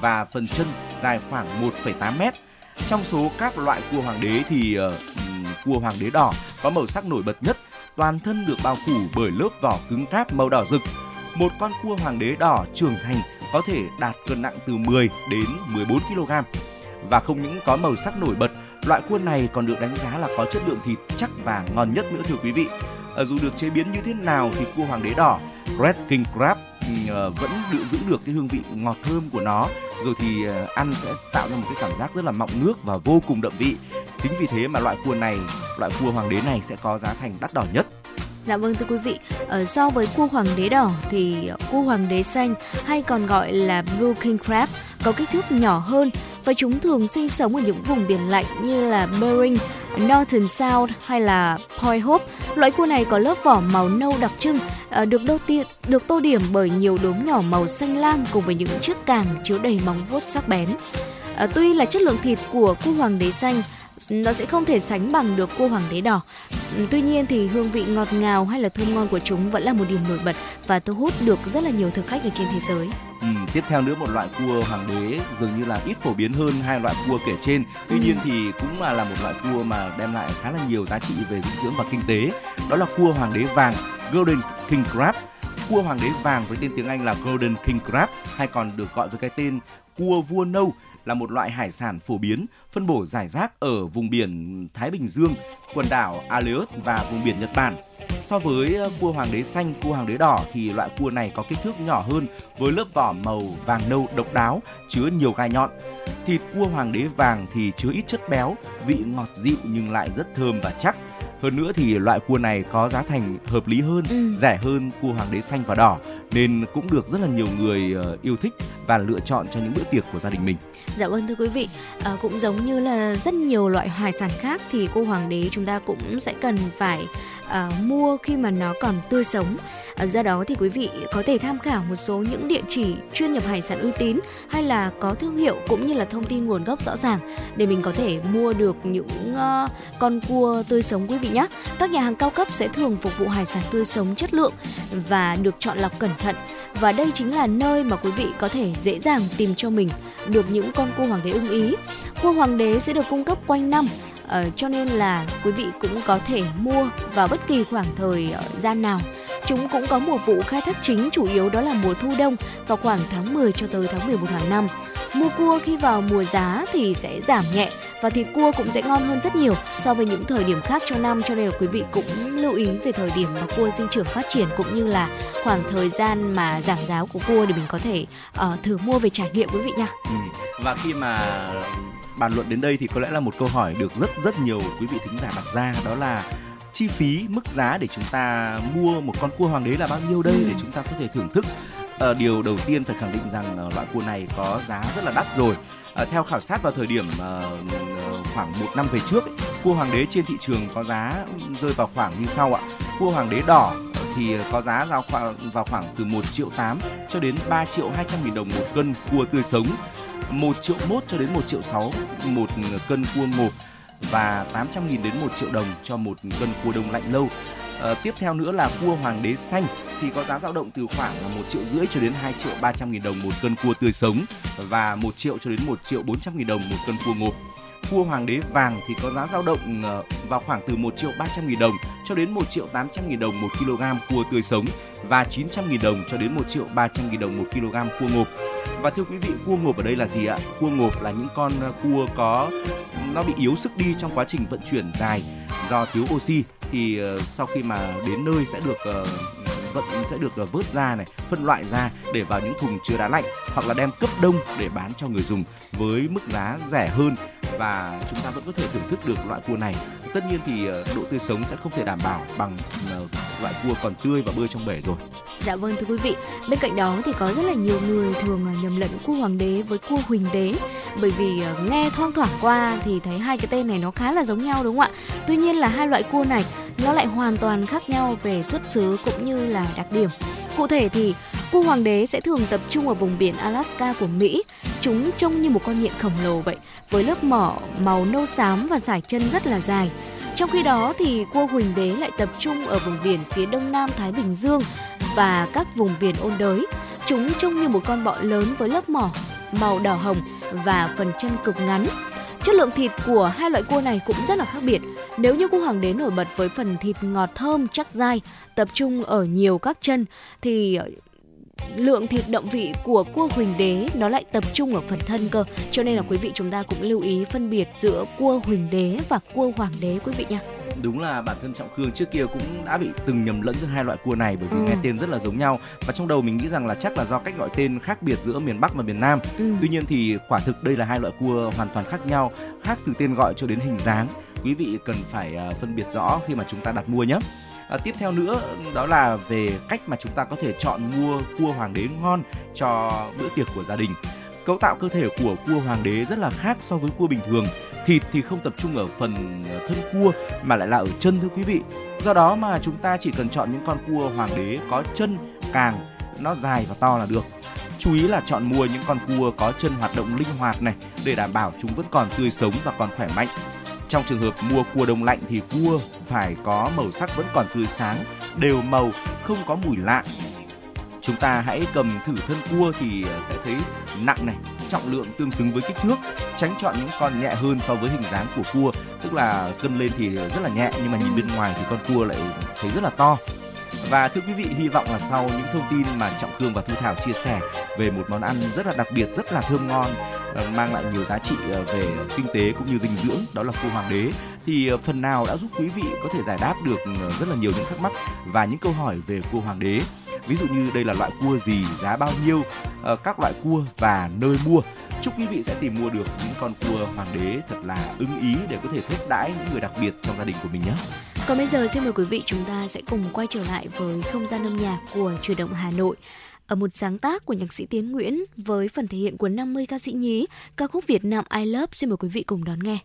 và phần chân dài khoảng 1,8 m trong số các loại cua hoàng đế thì ờ, cua hoàng đế đỏ có màu sắc nổi bật nhất, toàn thân được bao phủ bởi lớp vỏ cứng cáp màu đỏ rực. Một con cua hoàng đế đỏ trưởng thành có thể đạt cân nặng từ 10 đến 14 kg. Và không những có màu sắc nổi bật, loại cua này còn được đánh giá là có chất lượng thịt chắc và ngon nhất nữa thưa quý vị. Ờ, dù được chế biến như thế nào thì cua hoàng đế đỏ Red King Crab Ờ, vẫn giữ giữ được cái hương vị ngọt thơm của nó. Rồi thì ờ, ăn sẽ tạo ra một cái cảm giác rất là mọng nước và vô cùng đậm vị. Chính vì thế mà loại cua này, loại cua hoàng đế này sẽ có giá thành đắt đỏ nhất. Dạ vâng thưa quý vị, ở so với cua hoàng đế đỏ thì cua hoàng đế xanh hay còn gọi là blue king crab có kích thước nhỏ hơn và chúng thường sinh sống ở những vùng biển lạnh như là Bering, Northern Sound hay là Point Hope. Loại cua này có lớp vỏ màu nâu đặc trưng, ờ, được đô tiện được tô điểm bởi nhiều đốm nhỏ màu xanh lam cùng với những chiếc càng chứa đầy móng vuốt sắc bén. À, tuy là chất lượng thịt của cua hoàng đế xanh nó sẽ không thể sánh bằng được cua hoàng đế đỏ. Tuy nhiên thì hương vị ngọt ngào hay là thơm ngon của chúng vẫn là một điểm nổi bật và thu hút được rất là nhiều thực khách ở trên thế giới. Ừ, tiếp theo nữa một loại cua hoàng đế dường như là ít phổ biến hơn hai loại cua kể trên. Tuy ừ. nhiên thì cũng là là một loại cua mà đem lại khá là nhiều giá trị về dinh dưỡng và kinh tế. Đó là cua hoàng đế vàng Golden King Crab. Cua hoàng đế vàng với tên tiếng Anh là Golden King Crab hay còn được gọi với cái tên cua vua nâu là một loại hải sản phổ biến, phân bổ giải rác ở vùng biển Thái Bình Dương, quần đảo Aleut và vùng biển Nhật Bản. So với ờ, cua hoàng đế xanh, cua hoàng đế đỏ thì loại cua này có kích thước nhỏ hơn với lớp vỏ màu vàng nâu độc đáo, chứa nhiều gai nhọn. Thịt cua hoàng đế vàng thì chứa ít chất béo, vị ngọt dịu nhưng lại rất thơm và chắc. Hơn nữa thì loại cua này có giá thành hợp lý hơn, ừ. rẻ hơn cua hoàng đế xanh và đỏ nên cũng được rất là nhiều người ờ, yêu thích và lựa chọn cho những bữa tiệc của gia đình mình. Dạ vâng thưa quý vị, à, cũng giống như là rất nhiều loại hải sản khác thì cô hoàng đế chúng ta cũng sẽ cần phải à, mua khi mà nó còn tươi sống. À, do đó thì quý vị có thể tham khảo một số những địa chỉ chuyên nhập hải sản uy tín hay là có thương hiệu cũng như là thông tin nguồn gốc rõ ràng để mình có thể mua được những uh, con cua tươi sống quý vị nhé. Các nhà hàng cao cấp sẽ thường phục vụ hải sản tươi sống chất lượng và được chọn lọc cẩn thận và đây chính là nơi mà quý vị có thể dễ dàng tìm cho mình được những con cua hoàng đế ưng ý. Cua hoàng đế sẽ được cung cấp quanh năm Uh, cho nên là quý vị cũng có thể mua vào bất kỳ khoảng thời uh, gian nào. Chúng cũng có mùa vụ khai thác chính chủ yếu đó là mùa thu đông vào khoảng tháng 10 cho tới tháng 11 hàng năm. Mua cua khi vào mùa giá thì sẽ giảm nhẹ và thịt cua cũng sẽ ngon hơn rất nhiều so với những thời điểm khác trong năm cho nên là quý vị cũng lưu ý về thời điểm mà cua sinh trưởng phát triển cũng như là khoảng thời gian mà giảm giá của cua để mình có thể uh, thử mua về trải nghiệm quý vị nha. Ừ. Và khi mà bàn luận đến đây thì có lẽ là một câu hỏi được rất rất nhiều quý vị thính giả đặt ra đó là chi phí mức giá để chúng ta mua một con cua hoàng đế là bao nhiêu đây ừ. để chúng ta có thể thưởng thức uh, điều đầu tiên phải khẳng định rằng uh, loại cua này có giá rất là đắt rồi À, theo khảo sát vào thời điểm uh, khoảng một năm về trước ấy, cua hoàng đế trên thị trường có giá rơi vào khoảng như sau ạ cua hoàng đế đỏ thì có giá vào khoảng vào khoảng từ 1 triệu 8 cho đến 3 triệu 200 nghìn đồng một cân cua tươi sống 1 triệu 1 cho đến 1 triệu 6 một cân cua ngộp và 800 nghìn đến 1 triệu đồng cho một cân cua đông lạnh lâu. À, tiếp theo nữa là cua hoàng đế xanh thì có giá dao động từ khoảng là 1 triệu rưỡi cho đến 2 triệu 300 nghìn đồng một cân cua tươi sống và 1 triệu cho đến 1 triệu 400 nghìn đồng một cân cua ngộp. Cua hoàng đế vàng thì có giá dao động ờ, vào khoảng từ 1 triệu 300 nghìn đồng cho đến 1 triệu 800 nghìn đồng một kg cua tươi sống và 900 nghìn đồng cho đến 1 triệu 300 nghìn đồng một kg cua ngộp. Và thưa quý vị, cua ngộp ở đây là gì ạ? Cua ngộp là những con ờ, cua có nó bị yếu sức đi trong quá trình vận chuyển dài do thiếu oxy thì ờ, sau khi mà đến nơi sẽ được ờ, vận sẽ được vớt ra này, phân loại ra để vào những thùng chứa đá lạnh hoặc là đem cấp đông để bán cho người dùng với mức giá rẻ hơn và chúng ta vẫn có thể thưởng thức được loại cua này. Tất nhiên thì ờ, độ tươi sống sẽ không thể đảm bảo bằng ờ, loại cua còn tươi và bơi trong bể rồi. Dạ vâng thưa quý vị, bên cạnh đó thì có rất là nhiều người thường ờ, nhầm lẫn cua hoàng đế với cua huỳnh đế bởi vì nghe thoang thoảng qua thì thấy hai cái tên này nó khá là giống nhau đúng không ạ? Tuy nhiên là hai loại cua này nó lại hoàn toàn khác nhau về xuất xứ cũng như là đặc điểm. Cụ thể thì cua hoàng đế sẽ thường tập trung ở vùng biển Alaska của Mỹ. Chúng trông như một con nhện khổng lồ vậy, với lớp mỏ màu nâu xám và dải chân rất là dài. Trong khi đó thì cua huỳnh đế lại tập trung ở vùng biển phía đông nam Thái Bình Dương và các vùng biển ôn đới. Chúng trông như một con bọ lớn với lớp mỏ màu đỏ hồng và phần chân cực ngắn. Chất lượng thịt của hai loại cua này cũng rất là khác biệt. Nếu như cua hoàng đế nổi bật với phần thịt ngọt thơm chắc dai, tập trung ở nhiều các chân thì lượng thịt động vị của cua huỳnh đế nó lại tập trung ở phần thân cơ. Cho nên là quý vị chúng ta cũng lưu ý phân biệt giữa cua huỳnh đế và cua hoàng đế quý vị nha. Đúng là bản thân trọng khương trước kia cũng đã bị từng nhầm lẫn giữa hai loại cua này bởi vì ừ. nghe tên rất là giống nhau. Và trong đầu mình nghĩ rằng là chắc là do cách gọi tên khác biệt giữa miền bắc và miền nam. Ừ. tuy nhiên thì quả thực đây là hai loại cua hoàn toàn khác nhau khác từ tên gọi cho đến hình dáng. Quý vị cần phải uh, phân biệt rõ khi mà chúng ta đặt mua nhé À, tiếp theo nữa đó là về cách mà chúng ta có thể chọn mua cua hoàng đế ngon cho bữa tiệc của gia đình. Cấu tạo cơ thể của cua hoàng đế rất là khác so với cua bình thường. Thịt thì không tập trung ở phần thân cua mà lại là ở chân thưa quý vị. Do đó mà chúng ta chỉ cần chọn những con cua hoàng đế có chân càng nó dài và to là được. Chú ý là chọn mua những con cua có chân hoạt động linh hoạt này để đảm bảo chúng vẫn còn tươi sống và còn khỏe mạnh. Trong trường hợp mua cua đông lạnh thì cua phải có màu sắc vẫn còn tươi sáng, đều màu, không có mùi lạ. Chúng ta hãy cầm thử thân cua thì sẽ thấy nặng này, trọng lượng tương xứng với kích thước, tránh chọn những con nhẹ hơn so với hình dáng của cua, tức là cân lên thì rất là nhẹ nhưng mà nhìn bên ngoài thì con cua lại thấy rất là to. Và thưa quý vị, hy vọng là sau những thông tin mà Trọng Khương và Thu Thảo chia sẻ về một món ăn rất là đặc biệt, rất là thơm ngon, ờ, mang lại nhiều giá trị ờ, về kinh tế cũng như dinh dưỡng, đó là cua hoàng đế thì ờ, phần nào đã giúp quý vị có thể giải đáp được rất là nhiều những thắc mắc và những câu hỏi về cua hoàng đế. Ví dụ như đây là loại cua gì, giá bao nhiêu, các loại cua và nơi mua. Chúc quý vị sẽ tìm mua được những con cua hoàng đế thật là ưng ý để có thể thiết đãi những người đặc biệt trong gia đình của mình nhé. Còn bây giờ xin mời quý vị chúng ta sẽ cùng quay trở lại với không gian âm nhạc của chuyển động Hà Nội. Ở một sáng tác của nhạc sĩ Tiến Nguyễn với phần thể hiện của 50 ca sĩ nhí, ca khúc Việt Nam I Love xin mời quý vị cùng đón nghe.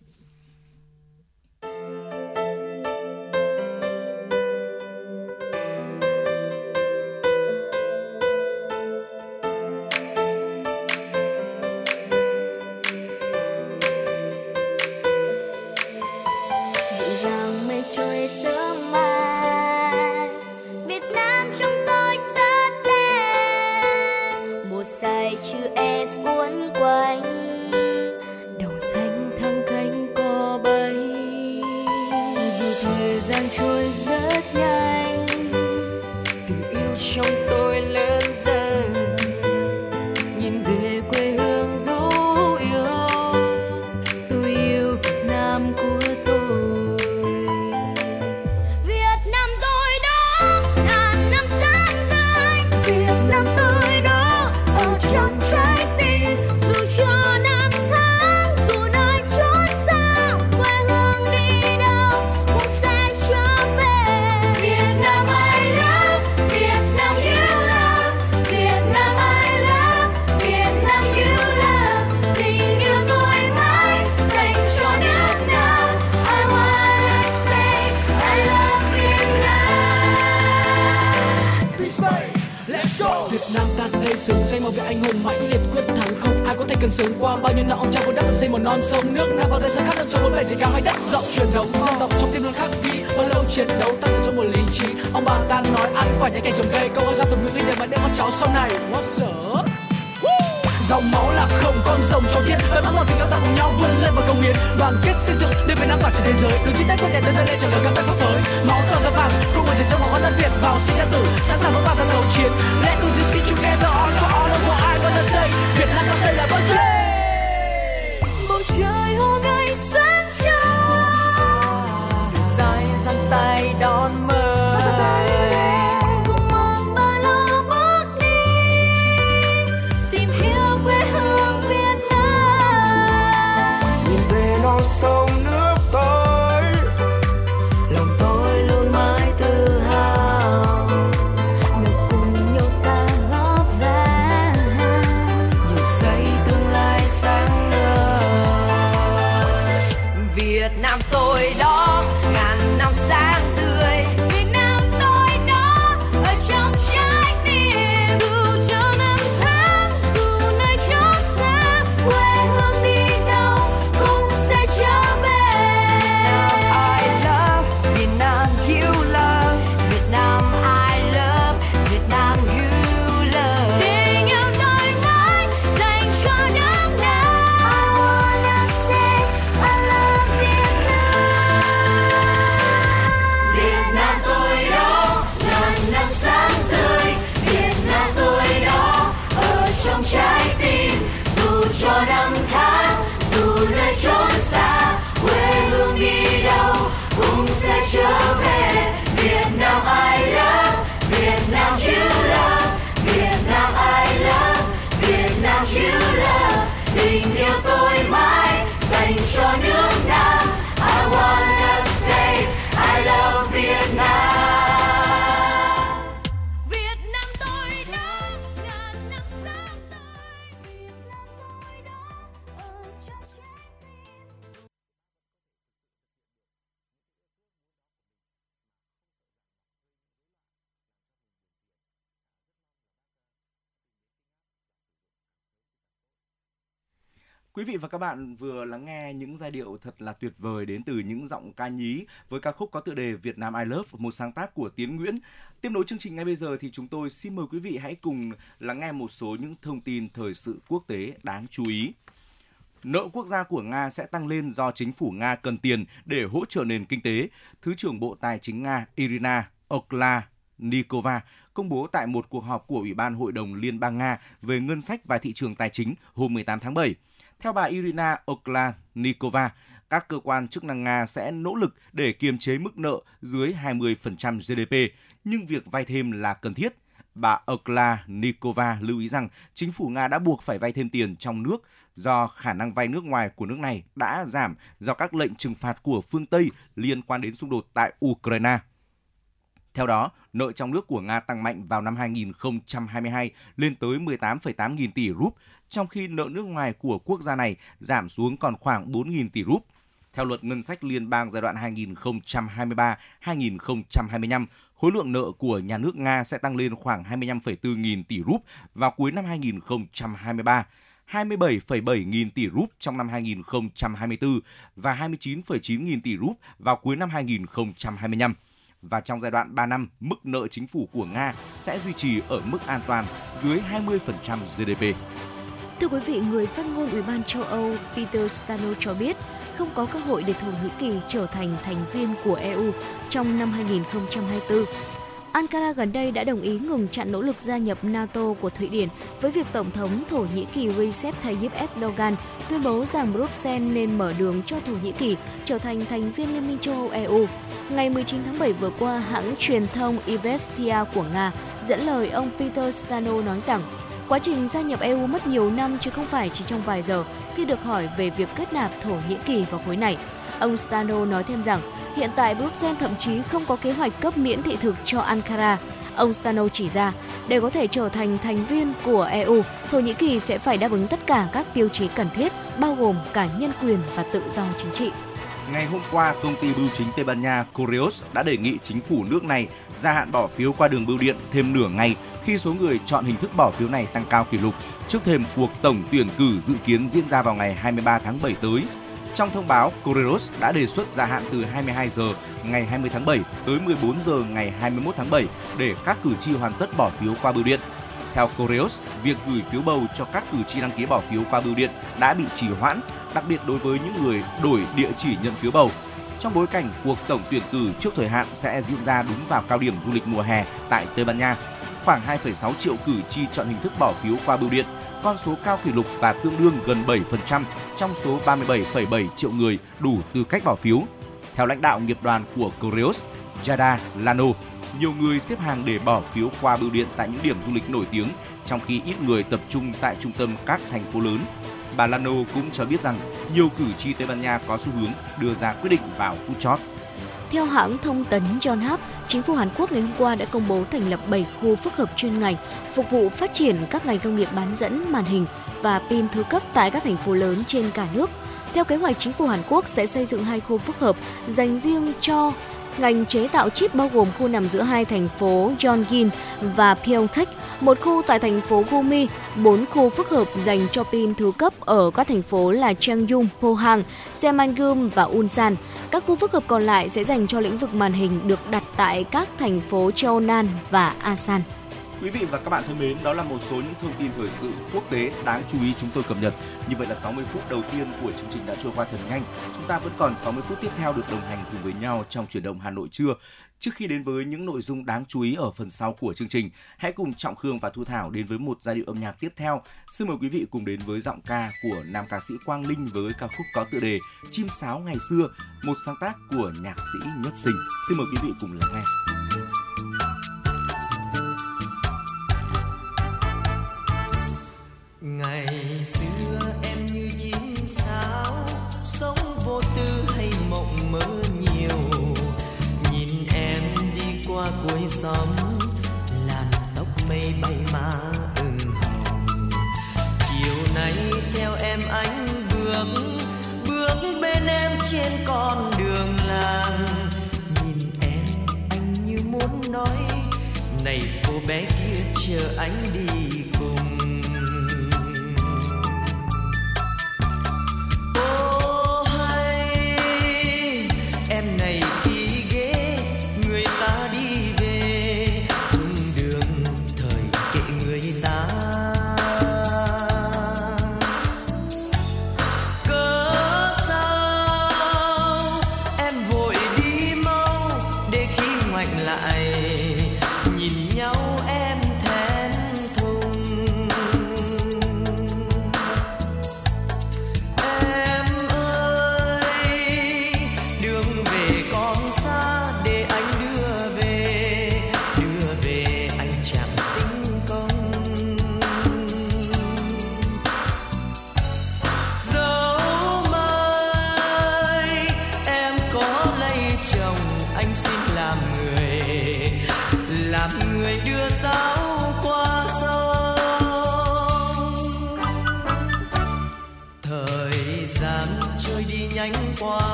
Bạn vừa lắng nghe những giai điệu thật là tuyệt vời đến từ những giọng ca nhí với ca khúc có tựa đề Việt Nam I Love, một sáng tác của Tiến Nguyễn. Tiếp nối chương trình ngay bây giờ thì chúng tôi xin mời quý vị hãy cùng lắng nghe một số những thông tin thời sự quốc tế đáng chú ý. Nợ quốc gia của Nga sẽ tăng lên do chính phủ Nga cần tiền để hỗ trợ nền kinh tế. Thứ trưởng Bộ Tài chính Nga Irina Okla Nikova công bố tại một cuộc họp của Ủy ban Hội đồng Liên bang Nga về ngân sách và thị trường tài chính hôm 18 tháng 7. Theo bà Irina Oklanikova, các cơ quan chức năng Nga sẽ nỗ lực để kiềm chế mức nợ dưới 20% GDP, nhưng việc vay thêm là cần thiết. Bà Okla-Nikova lưu ý rằng chính phủ Nga đã buộc phải vay thêm tiền trong nước do khả năng vay nước ngoài của nước này đã giảm do các lệnh trừng phạt của phương Tây liên quan đến xung đột tại Ukraine. Theo đó, nợ trong nước của Nga tăng mạnh vào năm 2022 lên tới 18,8 nghìn tỷ rúp, trong khi nợ nước ngoài của quốc gia này giảm xuống còn khoảng 4 nghìn tỷ rúp. Theo luật ngân sách liên bang giai đoạn 2023-2025, khối lượng nợ của nhà nước Nga sẽ tăng lên khoảng 25,4 nghìn tỷ rúp vào cuối năm 2023. 27,7 nghìn tỷ rúp trong năm 2024 và 29,9 nghìn tỷ rúp vào cuối năm 2025 và trong giai đoạn 3 năm, mức nợ chính phủ của Nga sẽ duy trì ở mức an toàn dưới 20% GDP. Thưa quý vị, người phát ngôn Ủy ban châu Âu Peter Stano cho biết không có cơ hội để Thổ Nhĩ Kỳ trở thành thành viên của EU trong năm 2024. Ankara gần đây đã đồng ý ngừng chặn nỗ lực gia nhập NATO của Thụy Điển với việc Tổng thống Thổ Nhĩ Kỳ Recep Tayyip Erdogan tuyên bố rằng Bruxelles nên mở đường cho Thổ Nhĩ Kỳ trở thành thành viên Liên minh châu Âu EU. Ngày 19 tháng 7 vừa qua, hãng truyền thông Ivestia của Nga dẫn lời ông Peter Stano nói rằng Quá trình gia nhập EU mất nhiều năm chứ không phải chỉ trong vài giờ khi được hỏi về việc kết nạp Thổ Nhĩ Kỳ vào khối này. Ông Stano nói thêm rằng hiện tại Bruxelles thậm chí không có kế hoạch cấp miễn thị thực cho Ankara. Ông Stano chỉ ra, để có thể trở thành thành viên của EU, Thổ Nhĩ Kỳ sẽ phải đáp ứng tất cả các tiêu chí cần thiết, bao gồm cả nhân quyền và tự do chính trị. Ngày hôm qua, công ty bưu chính Tây Ban Nha Correos đã đề nghị chính phủ nước này gia hạn bỏ phiếu qua đường bưu điện thêm nửa ngày khi số người chọn hình thức bỏ phiếu này tăng cao kỷ lục trước thêm cuộc tổng tuyển cử dự kiến diễn ra vào ngày 23 tháng 7 tới. Trong thông báo, Correos đã đề xuất gia hạn từ 22 giờ ngày 20 tháng 7 tới 14 giờ ngày 21 tháng 7 để các cử tri hoàn tất bỏ phiếu qua bưu điện. Theo Correos, việc gửi phiếu bầu cho các cử tri đăng ký bỏ phiếu qua bưu điện đã bị trì hoãn, đặc biệt đối với những người đổi địa chỉ nhận phiếu bầu. Trong bối cảnh cuộc tổng tuyển cử trước thời hạn sẽ diễn ra đúng vào cao điểm du lịch mùa hè tại Tây Ban Nha, khoảng 2,6 triệu cử tri chọn hình thức bỏ phiếu qua bưu điện, con số cao kỷ lục và tương đương gần 7% trong số 37,7 triệu người đủ tư cách bỏ phiếu. Theo lãnh đạo nghiệp đoàn của Correos, Jada Lano, nhiều người xếp hàng để bỏ phiếu qua bưu điện tại những điểm du lịch nổi tiếng, trong khi ít người tập trung tại trung tâm các thành phố lớn. Bà Lano cũng cho biết rằng nhiều cử tri Tây Ban Nha có xu hướng đưa ra quyết định vào phút chót. Theo hãng thông tấn Yonhap, chính phủ Hàn Quốc ngày hôm qua đã công bố thành lập 7 khu phức hợp chuyên ngành phục vụ phát triển các ngành công nghiệp bán dẫn, màn hình và pin thứ cấp tại các thành phố lớn trên cả nước. Theo kế hoạch, chính phủ Hàn Quốc sẽ xây dựng hai khu phức hợp dành riêng cho ngành chế tạo chip bao gồm khu nằm giữa hai thành phố Yongin và Pyeongtaek, một khu tại thành phố Gumi, bốn khu phức hợp dành cho pin thứ cấp ở các thành phố là Changyung, Pohang, Semangum và Ulsan. Các khu phức hợp còn lại sẽ dành cho lĩnh vực màn hình được đặt tại các thành phố Cheonan và Asan. Quý vị và các bạn thân mến, đó là một số những thông tin thời sự quốc tế đáng chú ý chúng tôi cập nhật. Như vậy là 60 phút đầu tiên của chương trình đã trôi qua thật nhanh. Chúng ta vẫn còn 60 phút tiếp theo được đồng hành cùng với nhau trong chuyển động Hà Nội trưa. Trước khi đến với những nội dung đáng chú ý ở phần sau của chương trình, hãy cùng Trọng Khương và Thu Thảo đến với một giai điệu âm nhạc tiếp theo. Xin mời quý vị cùng đến với giọng ca của nam ca sĩ Quang Linh với ca khúc có tựa đề Chim sáo ngày xưa, một sáng tác của nhạc sĩ Nhất Sinh. Xin mời quý vị cùng lắng nghe. Xóm làn tóc mây bay mà ửng hồng. Chiều nay theo em anh bước bước bên em trên con đường làng. Nhìn em, anh như muốn nói, này cô bé kia chờ anh đi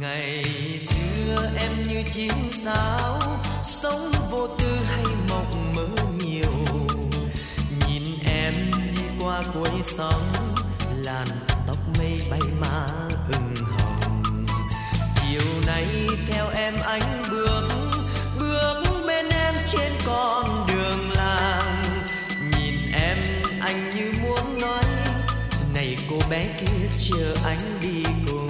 ngày xưa em như chiếu sao sống vô tư hay mộng mơ nhiều. Nhìn em đi qua cuối sóng, làn tóc mây bay má ửng hồng. Chiều nay theo em anh bước bước bên em trên con đường làng. Nhìn em, anh như muốn nói, này cô bé kia, chờ anh đi cùng.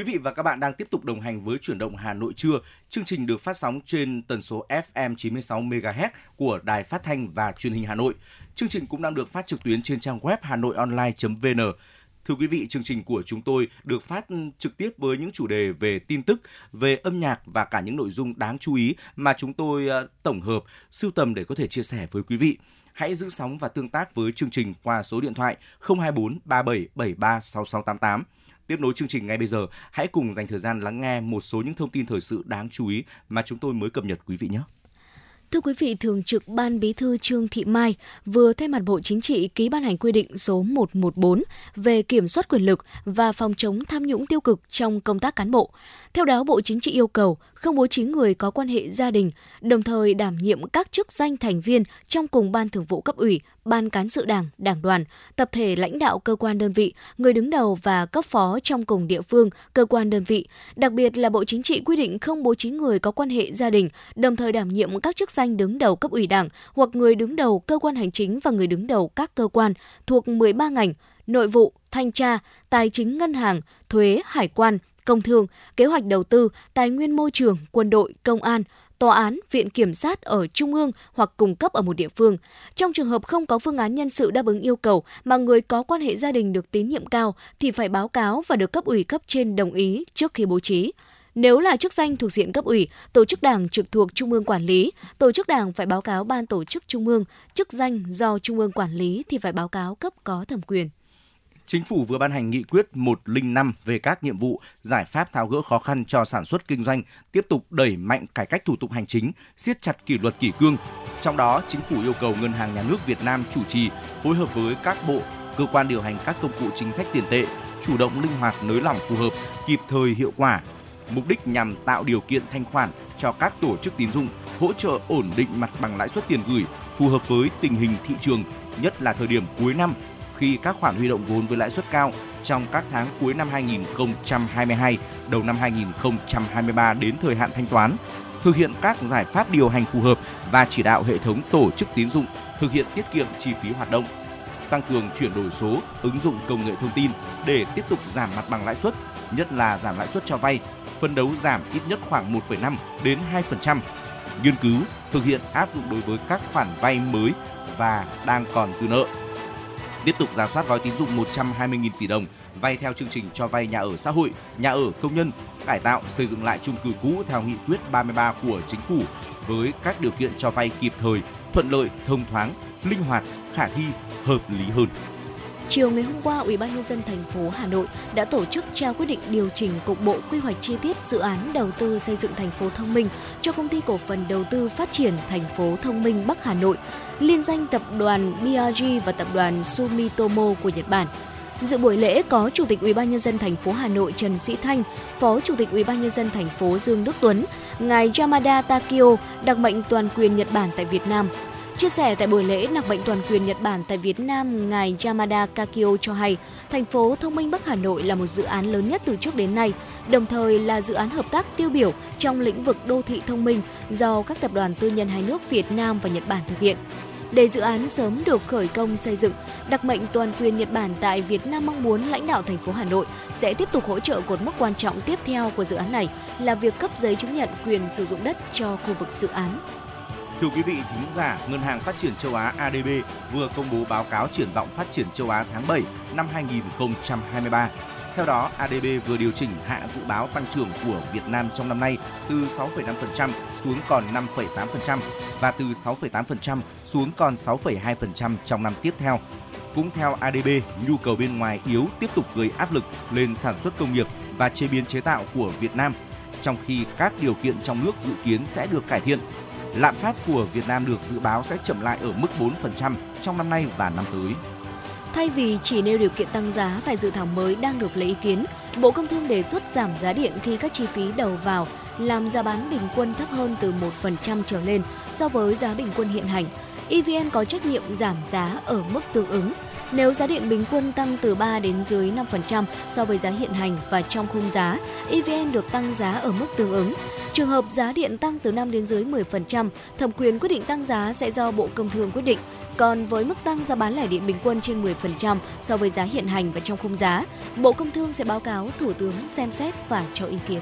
Quý vị và các bạn đang tiếp tục đồng hành với chuyển động Hà Nội trưa. Chương trình được phát sóng trên tần số FM 96 MHz của Đài Phát thanh và Truyền hình Hà Nội. Chương trình cũng đang được phát trực tuyến trên trang web hanoionline.vn. Thưa quý vị, chương trình của chúng tôi được phát trực tiếp với những chủ đề về tin tức, về âm nhạc và cả những nội dung đáng chú ý mà chúng tôi ờ, tổng hợp, sưu tầm để có thể chia sẻ với quý vị. Hãy giữ sóng và tương tác với chương trình qua số điện thoại 024 3773 6688. Tiếp nối chương trình ngay bây giờ, hãy cùng dành thời gian lắng nghe một số những thông tin thời sự đáng chú ý mà chúng tôi mới cập nhật quý vị nhé. Thưa quý vị, Thường trực Ban Bí thư Trương Thị Mai vừa thay mặt Bộ Chính trị ký ban hành quy định số 114 về kiểm soát quyền lực và phòng chống tham nhũng tiêu cực trong công tác cán bộ. Theo đó, Bộ Chính trị yêu cầu không bố trí người có quan hệ gia đình, đồng thời đảm nhiệm các chức danh thành viên trong cùng ban thường vụ cấp ủy, ban cán sự đảng, đảng đoàn, tập thể lãnh đạo cơ quan đơn vị, người đứng đầu và cấp phó trong cùng địa phương, cơ quan đơn vị. Đặc biệt là Bộ Chính trị quy định không bố trí người có quan hệ gia đình, đồng thời đảm nhiệm các chức danh đứng đầu cấp ủy đảng hoặc người đứng đầu cơ quan hành chính và người đứng đầu các cơ quan thuộc 13 ngành, nội vụ, thanh tra, tài chính ngân hàng, thuế, hải quan, công thương, kế hoạch đầu tư, tài nguyên môi trường, quân đội, công an, tòa án, viện kiểm sát ở trung ương hoặc cung cấp ở một địa phương. Trong trường hợp không có phương án nhân sự đáp ứng yêu cầu mà người có quan hệ gia đình được tín nhiệm cao thì phải báo cáo và được cấp ủy cấp trên đồng ý trước khi bố trí. Nếu là chức danh thuộc diện cấp ủy, tổ chức đảng trực thuộc Trung ương quản lý, tổ chức đảng phải báo cáo ban tổ chức Trung ương, chức danh do Trung ương quản lý thì phải báo cáo cấp có thẩm quyền. Chính phủ vừa ban hành nghị quyết 105 về các nhiệm vụ, giải pháp tháo gỡ khó khăn cho sản xuất kinh doanh, tiếp tục đẩy mạnh cải cách thủ tục hành chính, siết chặt kỷ luật kỷ cương. Trong đó, chính phủ yêu cầu Ngân hàng Nhà nước Việt Nam chủ trì phối hợp với các bộ, cơ quan điều hành các công cụ chính sách tiền tệ, chủ động linh hoạt nới lỏng phù hợp, kịp thời hiệu quả. Mục đích nhằm tạo điều kiện thanh khoản cho các tổ chức tín dụng, hỗ trợ ổn định mặt bằng lãi suất tiền gửi phù hợp với tình hình thị trường, nhất là thời điểm cuối năm khi các khoản huy động vốn với lãi suất cao trong các tháng cuối năm 2022, đầu năm 2023 đến thời hạn thanh toán, thực hiện các giải pháp điều hành phù hợp và chỉ đạo hệ thống tổ chức tín dụng thực hiện tiết kiệm chi phí hoạt động, tăng cường chuyển đổi số, ứng dụng công nghệ thông tin để tiếp tục giảm mặt bằng lãi suất, nhất là giảm lãi suất cho vay, phân đấu giảm ít nhất khoảng 1,5 đến 2%. Nghiên cứu, thực hiện áp dụng đối với các khoản vay mới và đang còn dư nợ tiếp tục giả soát gói tín dụng 120.000 tỷ đồng vay theo chương trình cho vay nhà ở xã hội, nhà ở công nhân, cải tạo, xây dựng lại chung cư cũ theo nghị quyết 33 của chính phủ với các điều kiện cho vay kịp thời, thuận lợi, thông thoáng, linh hoạt, khả thi, hợp lý hơn. Chiều ngày hôm qua, Ủy ban nhân dân thành phố Hà Nội đã tổ chức trao quyết định điều chỉnh cục bộ quy hoạch chi tiết dự án đầu tư xây dựng thành phố thông minh cho công ty cổ phần đầu tư phát triển thành phố thông minh Bắc Hà Nội, liên danh tập đoàn BRG và tập đoàn Sumitomo của Nhật Bản. Dự buổi lễ có Chủ tịch Ủy ban nhân dân thành phố Hà Nội Trần Sĩ Thanh, Phó Chủ tịch Ủy ban nhân dân thành phố Dương Đức Tuấn, ngài Yamada Takio, đặc mệnh toàn quyền Nhật Bản tại Việt Nam, Chia sẻ tại buổi lễ đặc mệnh toàn quyền Nhật Bản tại Việt Nam, ngài Yamada Kakio cho hay, thành phố thông minh Bắc Hà Nội là một dự án lớn nhất từ trước đến nay, đồng thời là dự án hợp tác tiêu biểu trong lĩnh vực đô thị thông minh do các tập đoàn tư nhân hai nước Việt Nam và Nhật Bản thực hiện. Để dự án sớm được khởi công xây dựng, đặc mệnh toàn quyền Nhật Bản tại Việt Nam mong muốn lãnh đạo thành phố Hà Nội sẽ tiếp tục hỗ trợ cột mốc quan trọng tiếp theo của dự án này là việc cấp giấy chứng nhận quyền sử dụng đất cho khu vực dự án. Thưa quý vị thính giả, Ngân hàng Phát triển châu Á ADB vừa công bố báo cáo triển vọng phát triển châu Á tháng 7 năm 2023. Theo đó, ADB vừa điều chỉnh hạ dự báo tăng trưởng của Việt Nam trong năm nay từ 6,5% xuống còn 5,8% và từ 6,8% xuống còn 6,2% trong năm tiếp theo. Cũng theo ADB, nhu cầu bên ngoài yếu tiếp tục gây áp lực lên sản xuất công nghiệp và chế biến chế tạo của Việt Nam, trong khi các điều kiện trong nước dự kiến sẽ được cải thiện lạm phát của Việt Nam được dự báo sẽ chậm lại ở mức 4% trong năm nay và năm tới. Thay vì chỉ nêu điều kiện tăng giá tại dự thảo mới đang được lấy ý kiến, Bộ Công Thương đề xuất giảm giá điện khi các chi phí đầu vào làm giá bán bình quân thấp hơn từ 1% trở lên so với giá bình quân hiện hành. EVN có trách nhiệm giảm giá ở mức tương ứng nếu giá điện bình quân tăng từ 3 đến dưới 5% so với giá hiện hành và trong khung giá, EVN được tăng giá ở mức tương ứng. Trường hợp giá điện tăng từ 5 đến dưới 10%, thẩm quyền quyết định tăng giá sẽ do Bộ Công Thương quyết định. Còn với mức tăng giá bán lẻ điện bình quân trên 10% so với giá hiện hành và trong khung giá, Bộ Công Thương sẽ báo cáo Thủ tướng xem xét và cho ý kiến.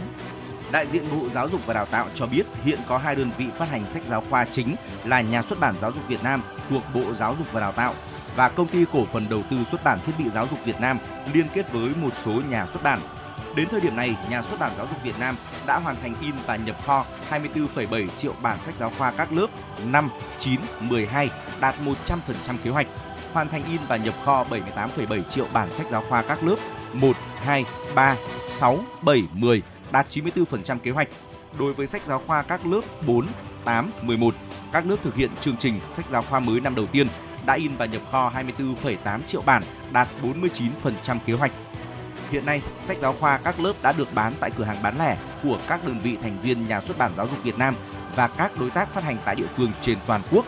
Đại diện Bộ Giáo dục và Đào tạo cho biết hiện có hai đơn vị phát hành sách giáo khoa chính là Nhà xuất bản Giáo dục Việt Nam thuộc Bộ Giáo dục và Đào tạo và Công ty Cổ phần Đầu tư Xuất bản Thiết bị Giáo dục Việt Nam liên kết với một số nhà xuất bản. Đến thời điểm này, Nhà xuất bản Giáo dục Việt Nam đã hoàn thành in và nhập kho 24,7 triệu bản sách giáo khoa các lớp 5, 9, 12, đạt 100% kế hoạch. Hoàn thành in và nhập kho 78,7 triệu bản sách giáo khoa các lớp 1, 2, 3, 6, 7, 10, đạt 94% kế hoạch. Đối với sách giáo khoa các lớp 4, 8, 11, các lớp thực hiện chương trình sách giáo khoa mới năm đầu tiên đã in và nhập kho 24,8 triệu bản, đạt 49% kế hoạch. Hiện nay, sách giáo khoa các lớp đã được bán tại cửa hàng bán lẻ của các đơn vị thành viên Nhà xuất bản Giáo dục Việt Nam và các đối tác phát hành tại địa phương trên toàn quốc.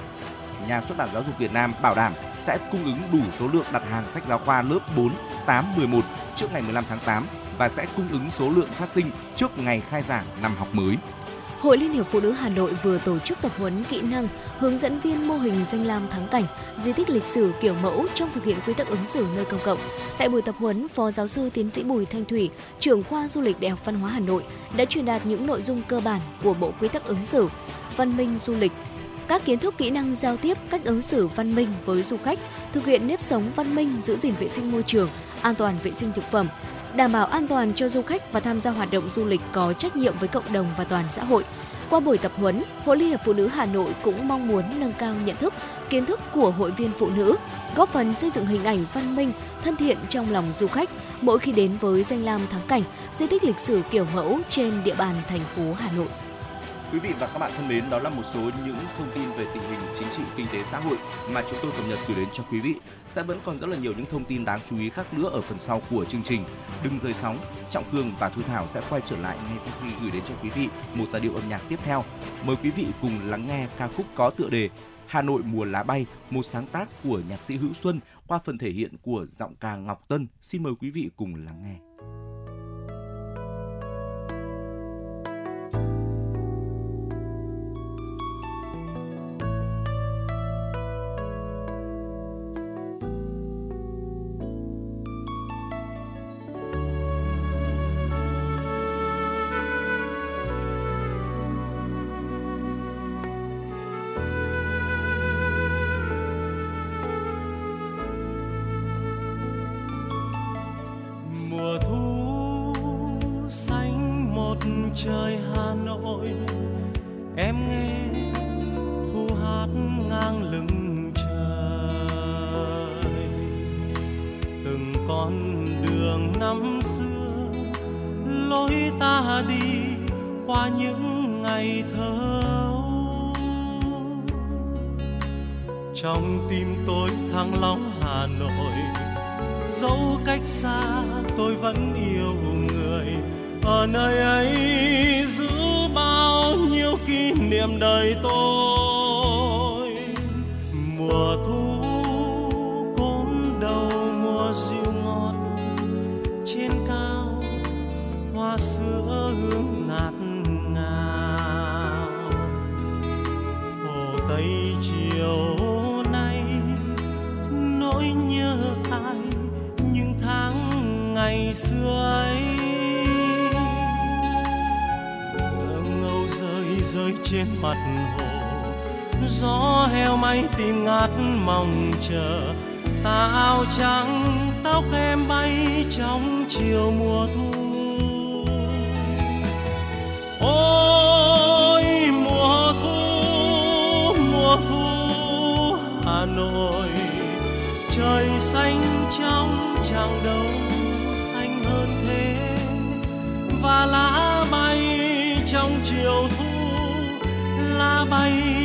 Nhà xuất bản Giáo dục Việt Nam bảo đảm sẽ cung ứng đủ số lượng đặt hàng sách giáo khoa lớp 4, 8, 11 trước ngày 15 tháng 8 và sẽ cung ứng số lượng phát sinh trước ngày khai giảng năm học mới. Hội Liên hiệp Phụ nữ Hà Nội vừa tổ chức tập huấn kỹ năng hướng dẫn viên mô hình danh lam thắng cảnh, di tích lịch sử kiểu mẫu trong thực hiện quy tắc ứng xử nơi công cộng. Tại buổi tập huấn, Phó giáo sư tiến sĩ Bùi Thanh Thủy, trưởng khoa du lịch Đại học Văn hóa Hà Nội đã truyền đạt những nội dung cơ bản của Bộ Quy tắc ứng xử, văn minh du lịch, các kiến thức kỹ năng giao tiếp, cách ứng xử văn minh với du khách, thực hiện nếp sống văn minh, giữ gìn vệ sinh môi trường, an toàn vệ sinh thực phẩm, đảm bảo an toàn cho du khách và tham gia hoạt động du lịch có trách nhiệm với cộng đồng và toàn xã hội. Qua buổi tập huấn, Hội Liên hiệp Phụ nữ Hà Nội cũng mong muốn nâng cao nhận thức, kiến thức của hội viên phụ nữ, góp phần xây dựng hình ảnh văn minh, thân thiện trong lòng du khách mỗi khi đến với danh lam thắng cảnh, di tích lịch sử kiểu mẫu trên địa bàn thành phố Hà Nội. Quý vị và các bạn thân mến, đó là một số những thông tin về tình hình chính trị, kinh tế, xã hội mà chúng tôi cập nhật gửi đến cho quý vị. Sẽ vẫn còn rất là nhiều những thông tin đáng chú ý khác nữa ở phần sau của chương trình. Đừng rời sóng, Trọng Khương và Thu Thảo sẽ quay trở lại ngay sau khi gửi đến cho quý vị một giai điệu âm nhạc tiếp theo. Mời quý vị cùng lắng nghe ca khúc có tựa đề Hà Nội mùa lá bay, một sáng tác của nhạc sĩ Hữu Xuân qua phần thể hiện của giọng ca Ngọc Tân. Xin mời quý vị cùng lắng nghe. Trên mặt hồ. Gió heo may tìm ngát mong chờ, tà áo trắng, tóc em bay trong chiều mùa thu. Ôi, mùa thu mùa thu, hà nội, trời xanh trong chẳng đâu xanh hơn thế. Và lá bay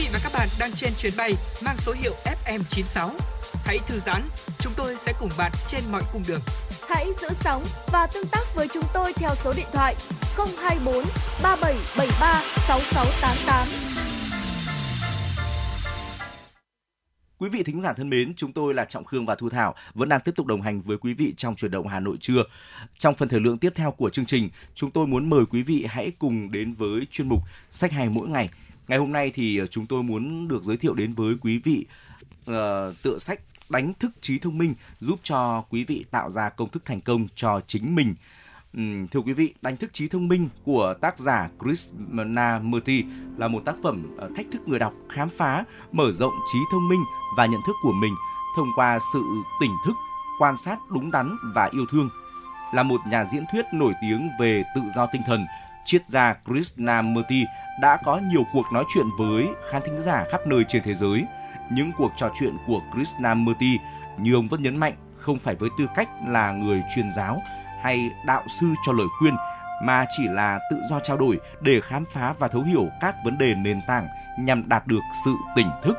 vị và các bạn đang trên chuyến bay mang số hiệu FM96. Hãy thư giãn, chúng tôi sẽ cùng bạn trên mọi cung đường. Hãy giữ sóng và tương tác với chúng tôi theo số điện thoại 024 3773 6688. Quý vị thính giả thân mến, chúng tôi là Trọng Khương và Thu Thảo vẫn đang tiếp tục đồng hành với quý vị trong chuyển động Hà Nội trưa. Trong phần thời lượng tiếp theo của chương trình, chúng tôi muốn mời quý vị hãy cùng đến với chuyên mục Sách hay mỗi ngày. Ngày hôm nay thì ờ, chúng tôi muốn được giới thiệu đến với quý vị uh, tựa sách đánh thức trí thông minh giúp cho quý vị tạo ra công thức thành công cho chính mình. Thưa quý vị, đánh thức trí thông minh của tác giả Krishnamurti là một tác phẩm ờ, thách thức người đọc khám phá, mở rộng trí thông minh và nhận thức của mình thông qua sự tỉnh thức, quan sát đúng đắn và yêu thương. Là một nhà diễn thuyết nổi tiếng về tự do tinh thần, triết gia Krishnamurti đã có nhiều cuộc nói chuyện với khán thính giả khắp nơi trên thế giới. Những cuộc trò chuyện của Krishnamurti, như ông vẫn nhấn mạnh, không phải với tư cách là người truyền giáo hay đạo sư cho lời khuyên, mà chỉ là tự do trao đổi để khám phá và thấu hiểu các vấn đề nền tảng nhằm đạt được sự tỉnh thức.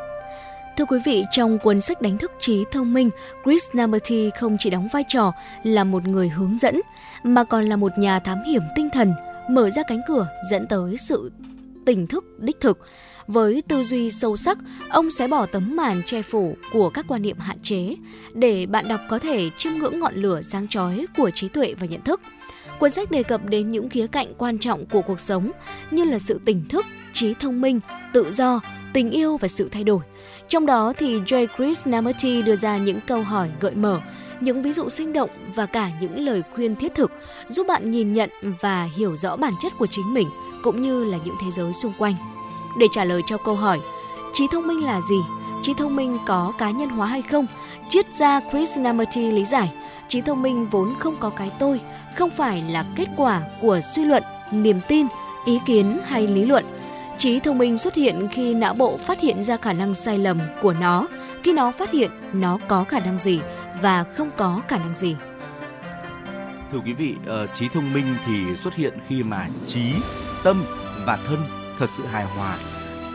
Thưa quý vị, trong cuốn sách đánh thức trí thông minh, Krishnamurti không chỉ đóng vai trò là một người hướng dẫn, mà còn là một nhà thám hiểm tinh thần, mở ra cánh cửa dẫn tới sự tỉnh thức đích thực. Với tư duy sâu sắc, ông sẽ bỏ tấm màn che phủ của các quan niệm hạn chế để bạn đọc có thể chiêm ngưỡng ngọn lửa sáng chói của trí tuệ và nhận thức. Cuốn sách đề cập đến những khía cạnh quan trọng của cuộc sống như là sự tỉnh thức, trí thông minh, tự do, tình yêu và sự thay đổi. Trong đó thì Jay Krishnamurti đưa ra những câu hỏi gợi mở, những ví dụ sinh động và cả những lời khuyên thiết thực giúp bạn nhìn nhận và hiểu rõ bản chất của chính mình cũng như là những thế giới xung quanh. Để trả lời cho câu hỏi, trí thông minh là gì? Trí thông minh có cá nhân hóa hay không? Triết gia Krishnamurti lý giải, trí thông minh vốn không có cái tôi, không phải là kết quả của suy luận, niềm tin, ý kiến hay lý luận. Trí thông minh xuất hiện khi não bộ phát hiện ra khả năng sai lầm của nó, khi nó phát hiện nó có khả năng gì và không có khả năng gì. Thưa quý vị, uh, trí thông minh thì xuất hiện khi mà trí, tâm và thân thật sự hài hòa.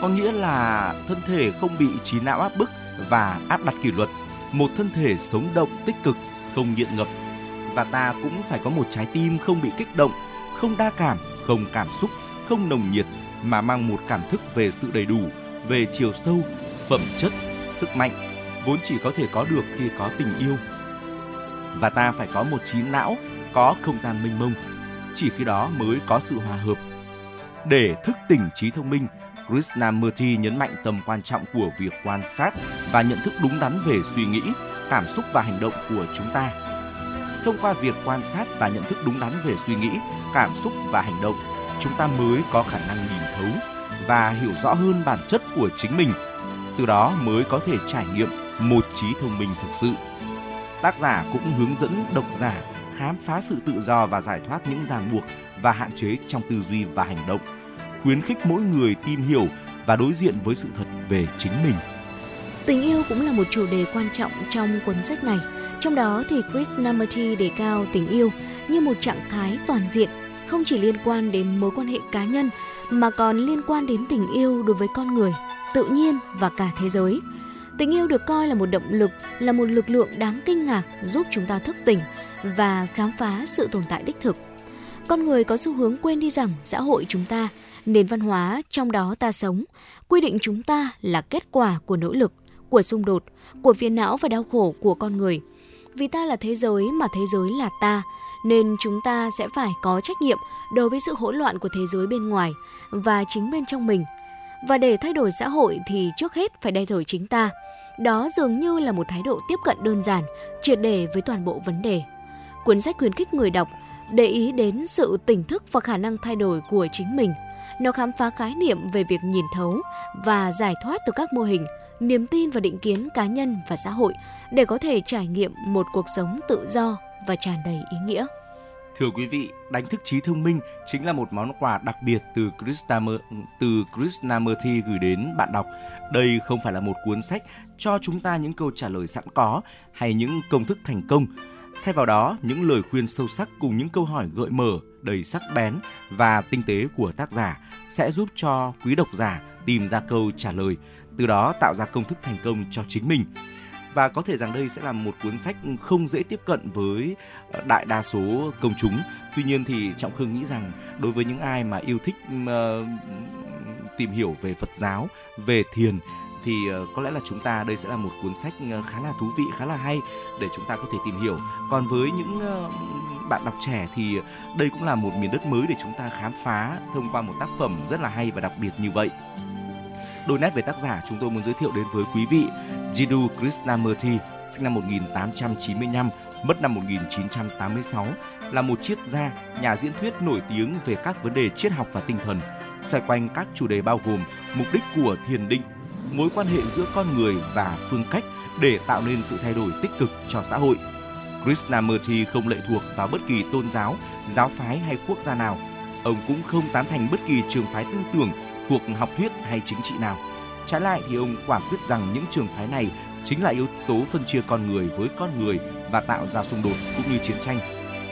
có nghĩa là thân thể không bị trí não áp bức và áp đặt kỷ luật, một thân thể sống động tích cực, không nghiện ngập. Và ta cũng phải có một trái tim không bị kích động, không đa cảm, không cảm xúc, không nồng nhiệt mà mang một cảm thức về sự đầy đủ, về chiều sâu, phẩm chất, sức mạnh vốn chỉ có thể có được khi có tình yêu. Và ta phải có một trí não, có không gian mênh mông. Chỉ khi đó mới có sự hòa hợp. Để thức tỉnh trí thông minh, Krishnamurti nhấn mạnh tầm quan trọng của việc quan sát và nhận thức đúng đắn về suy nghĩ, cảm xúc và hành động của chúng ta. Thông qua việc quan sát và nhận thức đúng đắn về suy nghĩ, cảm xúc và hành động, chúng ta mới có khả năng nhìn thấu và hiểu rõ hơn bản chất của chính mình. Từ đó mới có thể trải nghiệm một trí thông minh thực sự. Tác giả cũng hướng dẫn độc giả khám phá sự tự do và giải thoát những ràng buộc và hạn chế trong tư duy và hành động, khuyến khích mỗi người tìm hiểu và đối diện với sự thật về chính mình. Tình yêu cũng là một chủ đề quan trọng trong cuốn sách này. Trong đó thì Krishnamurti đề cao tình yêu như một trạng thái toàn diện, không chỉ liên quan đến mối quan hệ cá nhân mà còn liên quan đến tình yêu đối với con người, tự nhiên và cả thế giới. Tình yêu được coi là một động lực, là một lực lượng đáng kinh ngạc giúp chúng ta thức tỉnh và khám phá sự tồn tại đích thực. Con người có xu hướng quên đi rằng xã hội chúng ta, nền văn hóa trong đó ta sống, quy định chúng ta là kết quả của nỗ lực, của xung đột, của phiền não và đau khổ của con người. Vì ta là thế giới mà thế giới là ta, nên chúng ta sẽ phải có trách nhiệm đối với sự hỗn loạn của thế giới bên ngoài và chính bên trong mình. Và để thay đổi xã hội thì trước hết phải thay đổi chính ta. Đó dường như là một thái độ tiếp cận đơn giản, triệt để với toàn bộ vấn đề. Cuốn sách khuyến khích người đọc để ý đến sự tỉnh thức và khả năng thay đổi của chính mình. Nó khám phá khái niệm về việc nhìn thấu và giải thoát từ các mô hình, niềm tin và định kiến cá nhân và xã hội để có thể trải nghiệm một cuộc sống tự do và tràn đầy ý nghĩa. Thưa quý vị, đánh thức trí thông minh chính là một món quà đặc biệt từ từ Krishnamurti gửi đến bạn đọc. Đây không phải là một cuốn sách cho chúng ta những câu trả lời sẵn có hay những công thức thành công. Thay vào đó, những lời khuyên sâu sắc cùng những câu hỏi gợi mở, đầy sắc bén và tinh tế của tác giả sẽ giúp cho quý độc giả tìm ra câu trả lời, từ đó tạo ra công thức thành công cho chính mình và có thể rằng đây sẽ là một cuốn sách không dễ tiếp cận với ờ, đại đa số công chúng. Tuy nhiên thì Trọng Khương nghĩ rằng đối với những ai mà yêu thích uh, tìm hiểu về Phật giáo, về thiền thì ờ, có lẽ là chúng ta đây sẽ là một cuốn sách khá là thú vị, khá là hay để chúng ta có thể tìm hiểu. Còn với những bạn đọc trẻ thì đây cũng là một miền đất mới để chúng ta khám phá thông qua một tác phẩm rất là hay và đặc biệt như vậy. Đôi nét về tác giả chúng tôi muốn giới thiệu đến với quý vị Jiddu Krishnamurti, sinh năm 1895, mất năm 1986, là một triết gia, nhà diễn thuyết nổi tiếng về các vấn đề triết học và tinh thần, xoay quanh các chủ đề bao gồm mục đích của thiền định, mối quan hệ giữa con người và phương cách để tạo nên sự thay đổi tích cực cho xã hội. Krishnamurti không lệ thuộc vào bất kỳ tôn giáo, giáo phái hay quốc gia nào. Ông cũng không tán thành bất kỳ trường phái tư tưởng thuộc học thuyết hay chính trị nào. Trái lại thì ông quả quyết rằng những trường phái này chính là yếu tố phân chia con người với con người và tạo ra xung đột cũng như chiến tranh.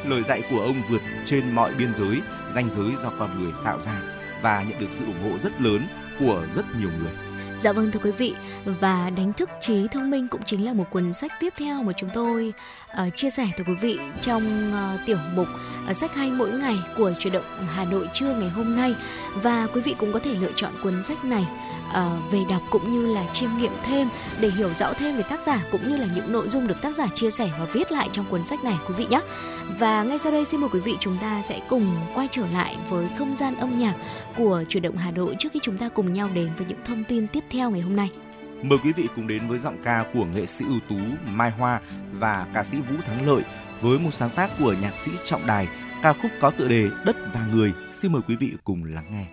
Lời dạy của ông vượt trên mọi biên giới, ranh giới do con người tạo ra và nhận được sự ủng hộ rất lớn của rất nhiều người. Dạ vâng thưa quý vị. Và đánh thức trí thông minh cũng chính là một cuốn sách tiếp theo mà chúng tôi uh, chia sẻ tới quý vị trong uh, tiểu mục uh, sách hay mỗi ngày của chuyển động Hà Nội trưa ngày hôm nay. Và quý vị cũng có thể lựa chọn cuốn sách này uh, về đọc cũng như là chiêm nghiệm thêm để hiểu rõ thêm về tác giả cũng như là những nội dung được tác giả chia sẻ và viết lại trong cuốn sách này quý vị nhé. Và ngay sau đây xin mời quý vị chúng ta sẽ cùng quay trở lại với không gian âm nhạc của chuyển động Hà Nội trước khi chúng ta cùng nhau đến với những thông tin tiếp theo ngày hôm nay. Mời quý vị cùng đến với giọng ca của nghệ sĩ ưu tú Mai Hoa và ca sĩ Vũ Thắng Lợi với một sáng tác của nhạc sĩ Trọng Đài, ca khúc có tựa đề Đất và Người. Xin mời quý vị cùng lắng nghe.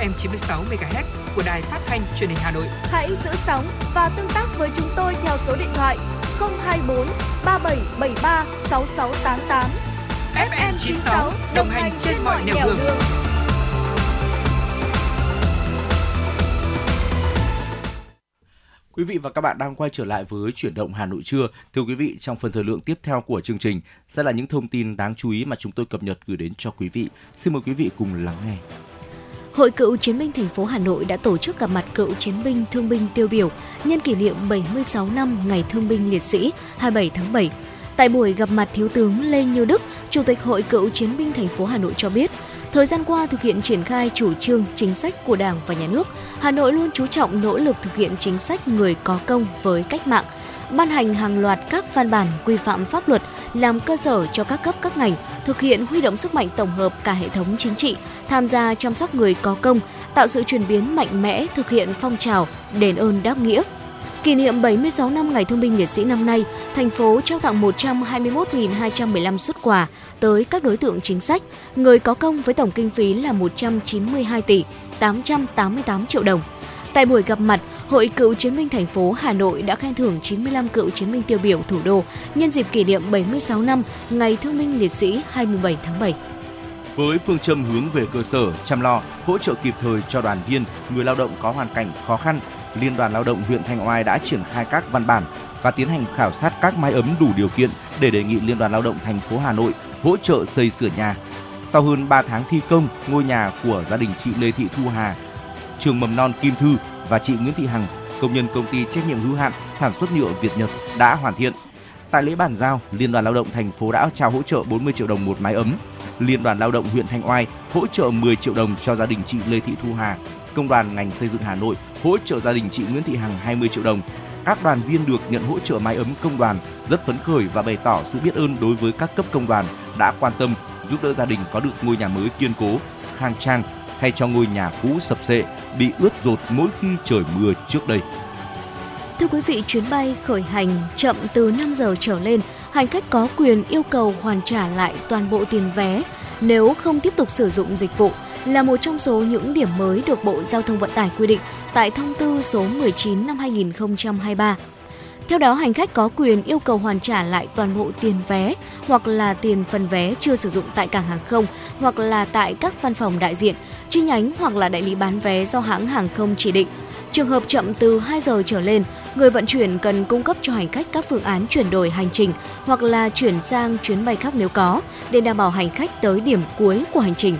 FM 96 MHz của đài phát thanh truyền hình Hà Nội. Hãy giữ sóng và tương tác với chúng tôi theo số điện thoại 024 3773 6688. FM 96 đồng hành trên mọi nẻo đường. đường. Quý vị và các bạn đang quay trở lại với chuyển động Hà Nội trưa. Thưa quý vị, trong phần thời lượng tiếp theo của chương trình sẽ là những thông tin đáng chú ý mà chúng tôi cập nhật gửi đến cho quý vị. Xin mời quý vị cùng lắng nghe. Hội Cựu Chiến binh thành phố Hà Nội đã tổ chức gặp mặt cựu chiến binh thương binh tiêu biểu nhân kỷ niệm 76 năm Ngày Thương binh Liệt sĩ 27 tháng 7. Tại buổi gặp mặt Thiếu tướng Lê Như Đức, Chủ tịch Hội Cựu Chiến binh thành phố Hà Nội cho biết, Thời gian qua thực hiện triển khai chủ trương, chính sách của Đảng và Nhà nước, Hà Nội luôn chú trọng nỗ lực thực hiện chính sách người có công với cách mạng, ban hành hàng loạt các văn bản quy phạm pháp luật làm cơ sở cho các cấp các ngành thực hiện huy động sức mạnh tổng hợp cả hệ thống chính trị tham gia chăm sóc người có công, tạo sự chuyển biến mạnh mẽ thực hiện phong trào đền ơn đáp nghĩa. Kỷ niệm 76 năm Ngày Thương binh Liệt sĩ năm nay, thành phố trao tặng 121.215 xuất quà tới các đối tượng chính sách, người có công với tổng kinh phí là 192 tỷ 888 triệu đồng. Tại buổi gặp mặt, Hội Cựu Chiến binh thành phố Hà Nội đã khen thưởng 95 cựu chiến binh tiêu biểu thủ đô nhân dịp kỷ niệm 76 năm Ngày Thương binh Liệt sĩ 27 tháng 7 với phương châm hướng về cơ sở, chăm lo, hỗ trợ kịp thời cho đoàn viên, người lao động có hoàn cảnh khó khăn, Liên đoàn Lao động huyện Thanh Oai đã triển khai các văn bản và tiến hành khảo sát các mái ấm đủ điều kiện để đề nghị Liên đoàn Lao động thành phố Hà Nội hỗ trợ xây sửa nhà. Sau hơn 3 tháng thi công, ngôi nhà của gia đình chị Lê Thị Thu Hà, trường mầm non Kim Thư và chị Nguyễn Thị Hằng, công nhân công ty trách nhiệm hữu hạn sản xuất nhựa Việt Nhật đã hoàn thiện. Tại lễ bàn giao, Liên đoàn Lao động thành phố đã trao hỗ trợ 40 triệu đồng một mái ấm. Liên đoàn Lao động huyện Thanh Oai hỗ trợ 10 triệu đồng cho gia đình chị Lê Thị Thu Hà. Công đoàn ngành xây dựng Hà Nội hỗ trợ gia đình chị Nguyễn Thị Hằng 20 triệu đồng. Các đoàn viên được nhận hỗ trợ mái ấm công đoàn rất phấn khởi và bày tỏ sự biết ơn đối với các cấp công đoàn đã quan tâm giúp đỡ gia đình có được ngôi nhà mới kiên cố, khang trang hay cho ngôi nhà cũ sập sệ bị ướt rột mỗi khi trời mưa trước đây. Thưa quý vị, chuyến bay khởi hành chậm từ 5 giờ trở lên, hành khách có quyền yêu cầu hoàn trả lại toàn bộ tiền vé nếu không tiếp tục sử dụng dịch vụ là một trong số những điểm mới được Bộ Giao thông Vận tải quy định tại thông tư số 19 năm 2023. Theo đó, hành khách có quyền yêu cầu hoàn trả lại toàn bộ tiền vé hoặc là tiền phần vé chưa sử dụng tại cảng hàng không hoặc là tại các văn phòng đại diện, chi nhánh hoặc là đại lý bán vé do hãng hàng không chỉ định. Trường hợp chậm từ 2 giờ trở lên, người vận chuyển cần cung cấp cho hành khách các phương án chuyển đổi hành trình hoặc là chuyển sang chuyến bay khác nếu có để đảm bảo hành khách tới điểm cuối của hành trình.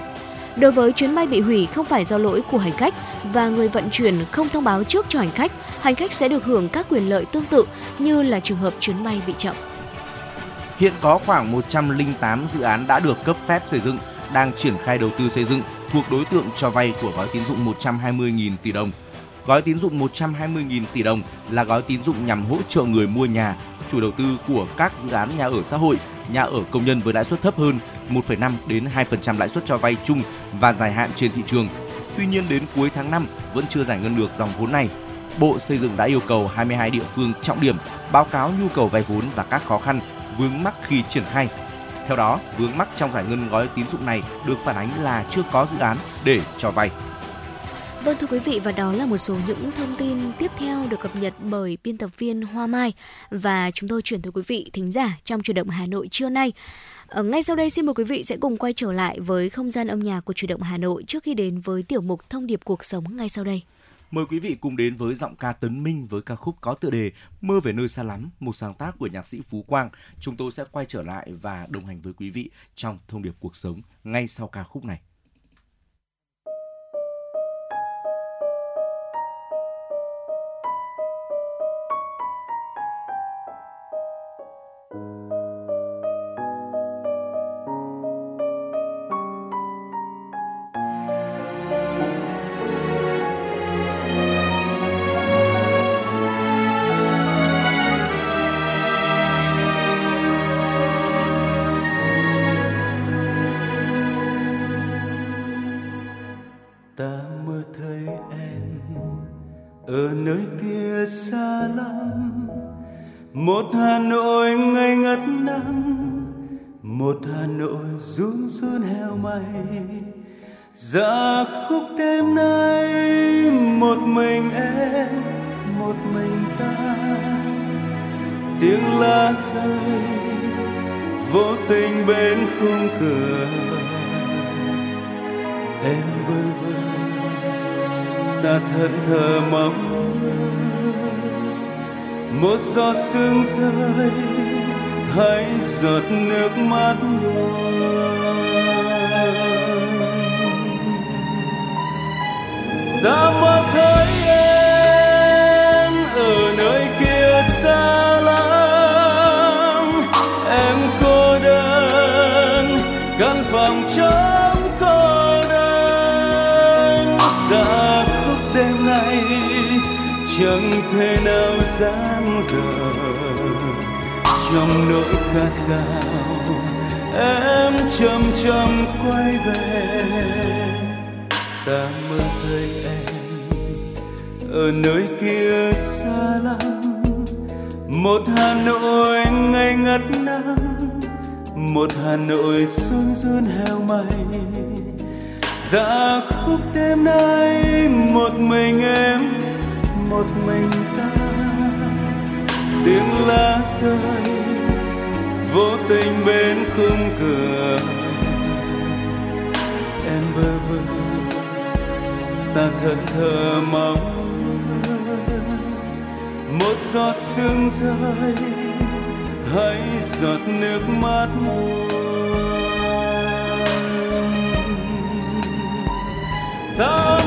Đối với chuyến bay bị hủy không phải do lỗi của hành khách và người vận chuyển không thông báo trước cho hành khách, hành khách sẽ được hưởng các quyền lợi tương tự như là trường hợp chuyến bay bị chậm. Hiện có khoảng 108 dự án đã được cấp phép xây dựng, đang triển khai đầu tư xây dựng thuộc đối tượng cho vay của gói tín dụng 120.000 tỷ đồng. Gói tín dụng 120.000 tỷ đồng là gói tín dụng nhằm hỗ trợ người mua nhà, chủ đầu tư của các dự án nhà ở xã hội, nhà ở công nhân với lãi suất thấp hơn 1,5 đến 2% lãi suất cho vay chung và dài hạn trên thị trường. Tuy nhiên đến cuối tháng 5 vẫn chưa giải ngân được dòng vốn này. Bộ Xây dựng đã yêu cầu 22 địa phương trọng điểm báo cáo nhu cầu vay vốn và các khó khăn vướng mắc khi triển khai. Theo đó, vướng mắc trong giải ngân gói tín dụng này được phản ánh là chưa có dự án để cho vay. Vâng thưa quý vị và đó là một số những thông tin tiếp theo được cập nhật bởi biên tập viên Hoa Mai và chúng tôi chuyển tới quý vị thính giả trong chủ động Hà Nội trưa nay. Ở ngay sau đây xin mời quý vị sẽ cùng quay trở lại với không gian âm nhạc của chủ động Hà Nội trước khi đến với tiểu mục thông điệp cuộc sống ngay sau đây. Mời quý vị cùng đến với giọng ca Tấn Minh với ca khúc có tựa đề Mơ về nơi xa lắm, một sáng tác của nhạc sĩ Phú Quang. Chúng tôi sẽ quay trở lại và đồng hành với quý vị trong thông điệp cuộc sống ngay sau ca khúc này. một hà nội ngây ngất nắng, một hà nội run run heo mây. dạ khúc đêm nay, một mình em, một mình ta. Tiếng la rơi, vô tình bên khung cửa. Em bơ vơ, ta thân thờ mong nhớ một giọt sương rơi hay giọt nước mắt buồn. Ta mơ thấy trong nỗi khát khao, em chậm chậm quay về. Ta mơ thấy em ở nơi kia xa lắm, một hà nội ngày ngất nắng, một hà nội xuân run heo mây dạ khúc đêm nay một mình em, một mình ta. Tiếng lá rơi vô tình bên khung cửa. Em bơ vơ, ta thật thờ mong một giọt sương rơi, hay giọt nước mắt buồn ta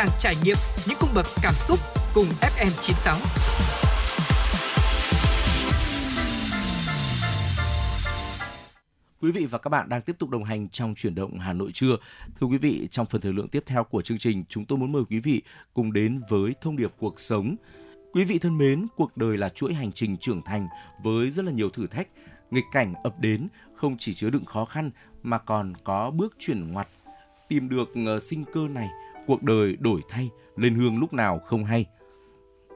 sàng trải nghiệm những cung bậc cảm xúc cùng FM96. Quý vị và các bạn đang tiếp tục đồng hành trong chuyển động Hà Nội trưa. Thưa quý vị, trong phần thời lượng tiếp theo của chương trình, chúng tôi muốn mời quý vị cùng đến với thông điệp cuộc sống. Quý vị thân mến, cuộc đời là chuỗi hành trình trưởng thành với rất là nhiều thử thách. Nghịch cảnh ập đến không chỉ chứa đựng khó khăn mà còn có bước chuyển ngoặt. Tìm được ờ, sinh cơ này, cuộc đời đổi thay, lên hương lúc nào không hay.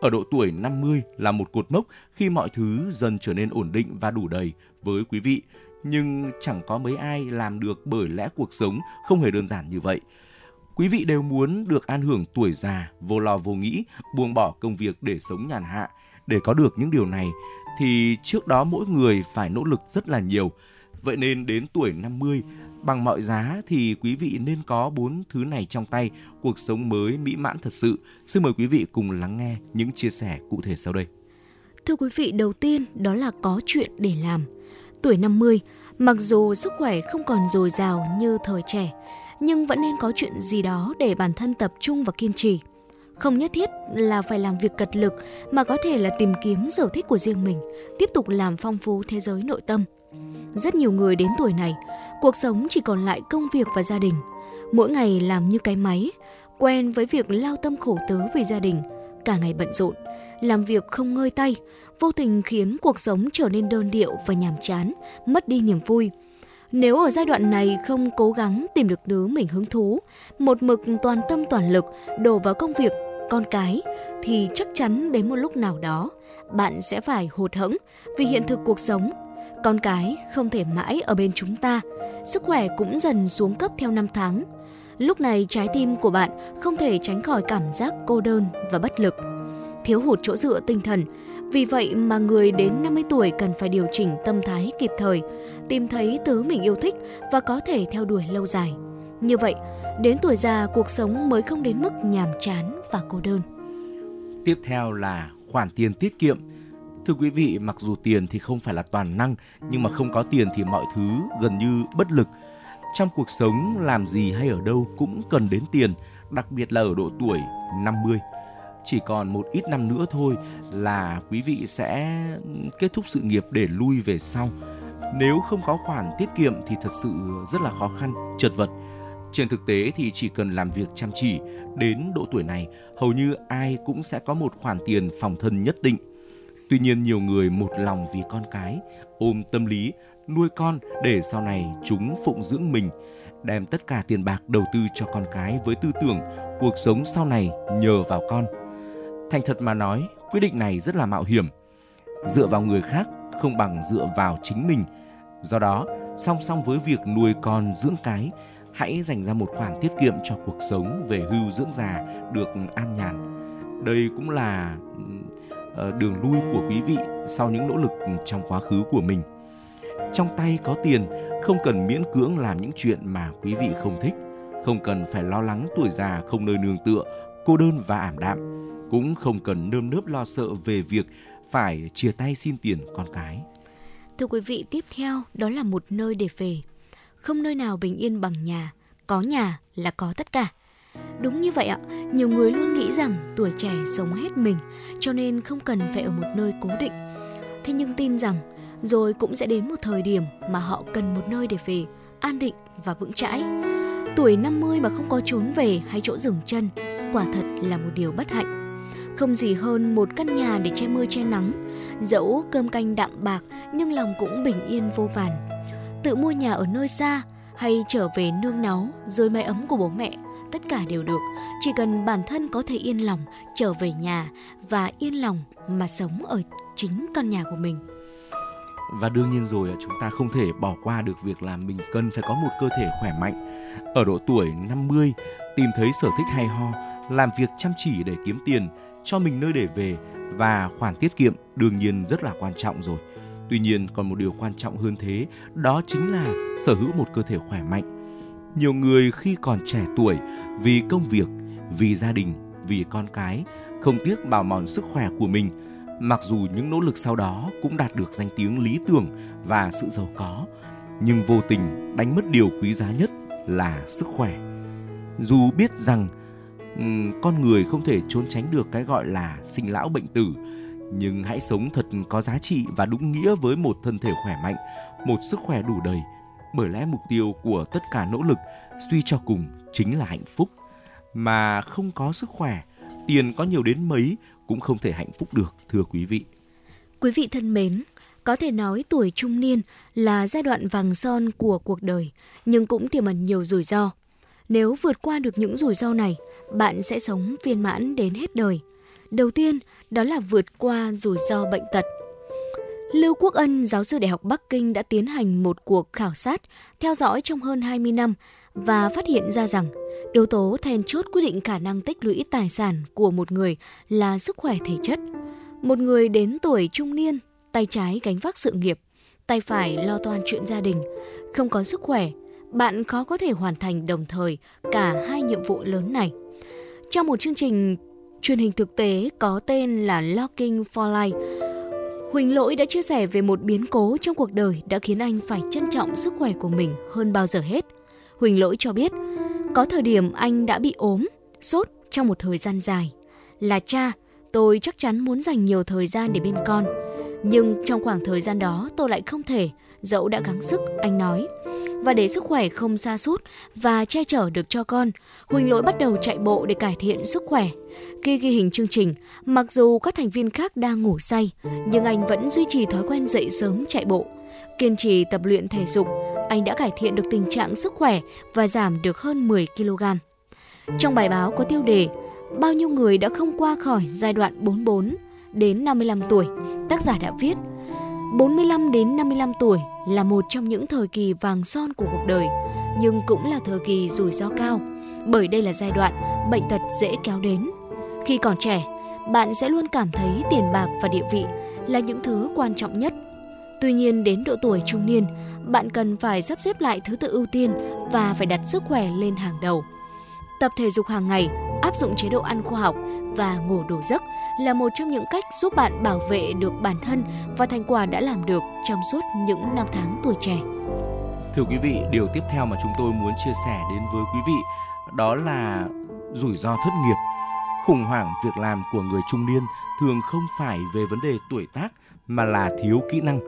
Ở độ tuổi 50 là một cột mốc khi mọi thứ dần trở nên ổn định và đủ đầy với quý vị. Nhưng chẳng có mấy ai làm được bởi lẽ cuộc sống không hề đơn giản như vậy. Quý vị đều muốn được an hưởng tuổi già, vô lo vô nghĩ, buông bỏ công việc để sống nhàn hạ. Để có được những điều này thì trước đó mỗi người phải nỗ lực rất là nhiều. Vậy nên đến tuổi 50, bằng mọi giá thì quý vị nên có bốn thứ này trong tay, cuộc sống mới mỹ mãn thật sự. Xin mời quý vị cùng lắng nghe những chia sẻ cụ thể sau đây. Thưa quý vị, đầu tiên đó là có chuyện để làm. Tuổi 50, mặc dù sức khỏe không còn dồi dào như thời trẻ, nhưng vẫn nên có chuyện gì đó để bản thân tập trung và kiên trì. Không nhất thiết là phải làm việc cật lực mà có thể là tìm kiếm sở thích của riêng mình, tiếp tục làm phong phú thế giới nội tâm. Rất nhiều người đến tuổi này, cuộc sống chỉ còn lại công việc và gia đình. Mỗi ngày làm như cái máy, quen với việc lao tâm khổ tứ vì gia đình, cả ngày bận rộn, làm việc không ngơi tay, vô tình khiến cuộc sống trở nên đơn điệu và nhàm chán, mất đi niềm vui – nếu ở giai đoạn này không cố gắng tìm được thứ mình hứng thú, một mực toàn tâm toàn lực đổ vào công việc, con cái, thì chắc chắn đến một lúc nào đó, bạn sẽ phải hụt hẫng vì hiện thực cuộc sống. Con cái không thể mãi ở bên chúng ta, sức khỏe cũng dần xuống cấp theo năm tháng. Lúc này trái tim của bạn không thể tránh khỏi cảm giác cô đơn và bất lực. Thiếu hụt chỗ dựa tinh thần vì vậy mà người đến 50 tuổi cần phải điều chỉnh tâm thái kịp thời, tìm thấy thứ mình yêu thích và có thể theo đuổi lâu dài. Như vậy, đến tuổi già cuộc sống mới không đến mức nhàm chán và cô đơn. Tiếp theo là khoản tiền tiết kiệm. Thưa quý vị, mặc dù tiền thì không phải là toàn năng, nhưng mà không có tiền thì mọi thứ gần như bất lực. Trong cuộc sống làm gì hay ở đâu cũng cần đến tiền, đặc biệt là ở độ tuổi 50 chỉ còn một ít năm nữa thôi là quý vị sẽ kết thúc sự nghiệp để lui về sau. Nếu không có khoản tiết kiệm thì thật sự rất là khó khăn, chật vật. Trên thực tế thì chỉ cần làm việc chăm chỉ đến độ tuổi này, hầu như ai cũng sẽ có một khoản tiền phòng thân nhất định. Tuy nhiên nhiều người một lòng vì con cái, ôm tâm lý nuôi con để sau này chúng phụng dưỡng mình, đem tất cả tiền bạc đầu tư cho con cái với tư tưởng cuộc sống sau này nhờ vào con. Thành thật mà nói, quyết định này rất là mạo hiểm. Dựa vào người khác không bằng dựa vào chính mình. Do đó, song song với việc nuôi con dưỡng cái, hãy dành ra một khoản tiết kiệm cho cuộc sống về hưu dưỡng già được an nhàn. Đây cũng là Ờ, đường lui của quý vị sau những nỗ lực trong quá khứ của mình. Trong tay có tiền, không cần miễn cưỡng làm những chuyện mà quý vị không thích, không cần phải lo lắng tuổi già không nơi nương tựa, cô đơn và ảm đạm cũng không cần nơm nớp lo sợ về việc phải chia tay xin tiền con cái. Thưa quý vị, tiếp theo đó là một nơi để về. Không nơi nào bình yên bằng nhà, có nhà là có tất cả. Đúng như vậy ạ, nhiều người luôn nghĩ rằng tuổi trẻ sống hết mình, cho nên không cần phải ở một nơi cố định. Thế nhưng tin rằng rồi cũng sẽ đến một thời điểm mà họ cần một nơi để về, an định và vững chãi. Tuổi 50 mà không có trốn về hay chỗ dừng chân, quả thật là một điều bất hạnh. Không gì hơn một căn nhà để che mưa che nắng, dẫu cơm canh đạm bạc nhưng lòng cũng bình yên vô vàn. Tự mua nhà ở nơi xa hay trở về nương náu dưới mái ấm của bố mẹ, tất cả đều được, chỉ cần bản thân có thể yên lòng trở về nhà và yên lòng mà sống ở chính căn nhà của mình. Và đương nhiên rồi chúng ta không thể bỏ qua được việc là mình cần phải có một cơ thể khỏe mạnh. Ở độ tuổi 50, tìm thấy sở thích hay ho, làm việc chăm chỉ để kiếm tiền cho mình nơi để về và khoản tiết kiệm đương nhiên rất là quan trọng rồi. Tuy nhiên còn một điều quan trọng hơn thế, đó chính là sở hữu một cơ thể khỏe mạnh. Nhiều người khi còn trẻ tuổi vì công việc, vì gia đình, vì con cái không tiếc bào mòn sức khỏe của mình, mặc dù những nỗ lực sau đó cũng đạt được danh tiếng lý tưởng và sự giàu có, nhưng vô tình đánh mất điều quý giá nhất là sức khỏe. Dù biết rằng con người không thể trốn tránh được cái gọi là sinh lão bệnh tử nhưng hãy sống thật có giá trị và đúng nghĩa với một thân thể khỏe mạnh một sức khỏe đủ đầy bởi lẽ mục tiêu của tất cả nỗ lực suy cho cùng chính là hạnh phúc mà không có sức khỏe tiền có nhiều đến mấy cũng không thể hạnh phúc được thưa quý vị quý vị thân mến Có thể nói tuổi trung niên là giai đoạn vàng son của cuộc đời, nhưng cũng tiềm ẩn nhiều rủi ro. Nếu vượt qua được những rủi ro này, bạn sẽ sống viên mãn đến hết đời. Đầu tiên, đó là vượt qua rủi ro bệnh tật. Lưu Quốc Ân, giáo sư Đại học Bắc Kinh đã tiến hành một cuộc khảo sát, theo dõi trong hơn 20 năm và phát hiện ra rằng yếu tố then chốt quyết định khả năng tích lũy tài sản của một người là sức khỏe thể chất. Một người đến tuổi trung niên, tay trái gánh vác sự nghiệp, tay phải lo toan chuyện gia đình, không có sức khỏe, bạn khó có thể hoàn thành đồng thời cả hai nhiệm vụ lớn này. Trong một chương trình truyền hình thực tế có tên là Locking for Life, Huỳnh Lỗi đã chia sẻ về một biến cố trong cuộc đời đã khiến anh phải trân trọng sức khỏe của mình hơn bao giờ hết. Huỳnh Lỗi cho biết, có thời điểm anh đã bị ốm, sốt trong một thời gian dài. Là cha, tôi chắc chắn muốn dành nhiều thời gian để bên con. Nhưng trong khoảng thời gian đó tôi lại không thể, dẫu đã gắng sức, anh nói. Và để sức khỏe không xa sút và che chở được cho con, Huỳnh Lỗi bắt đầu chạy bộ để cải thiện sức khỏe. Khi ghi hình chương trình, mặc dù các thành viên khác đang ngủ say, nhưng anh vẫn duy trì thói quen dậy sớm chạy bộ. Kiên trì tập luyện thể dục, anh đã cải thiện được tình trạng sức khỏe và giảm được hơn 10 kg. Trong bài báo có tiêu đề Bao nhiêu người đã không qua khỏi giai đoạn 44 đến 55 tuổi, tác giả đã viết 45 đến 55 tuổi là một trong những thời kỳ vàng son của cuộc đời, nhưng cũng là thời kỳ rủi ro cao, bởi đây là giai đoạn bệnh tật dễ kéo đến. Khi còn trẻ, bạn sẽ luôn cảm thấy tiền bạc và địa vị là những thứ quan trọng nhất. Tuy nhiên đến độ tuổi trung niên, bạn cần phải sắp xếp lại thứ tự ưu tiên và phải đặt sức khỏe lên hàng đầu. Tập thể dục hàng ngày, áp dụng chế độ ăn khoa học và ngủ đủ giấc là một trong những cách giúp bạn bảo vệ được bản thân và thành quả đã làm được trong suốt những năm tháng tuổi trẻ. Thưa quý vị, điều tiếp theo mà chúng tôi muốn chia sẻ đến với quý vị đó là rủi ro thất nghiệp. Khủng hoảng việc làm của người trung niên thường không phải về vấn đề tuổi tác mà là thiếu kỹ năng.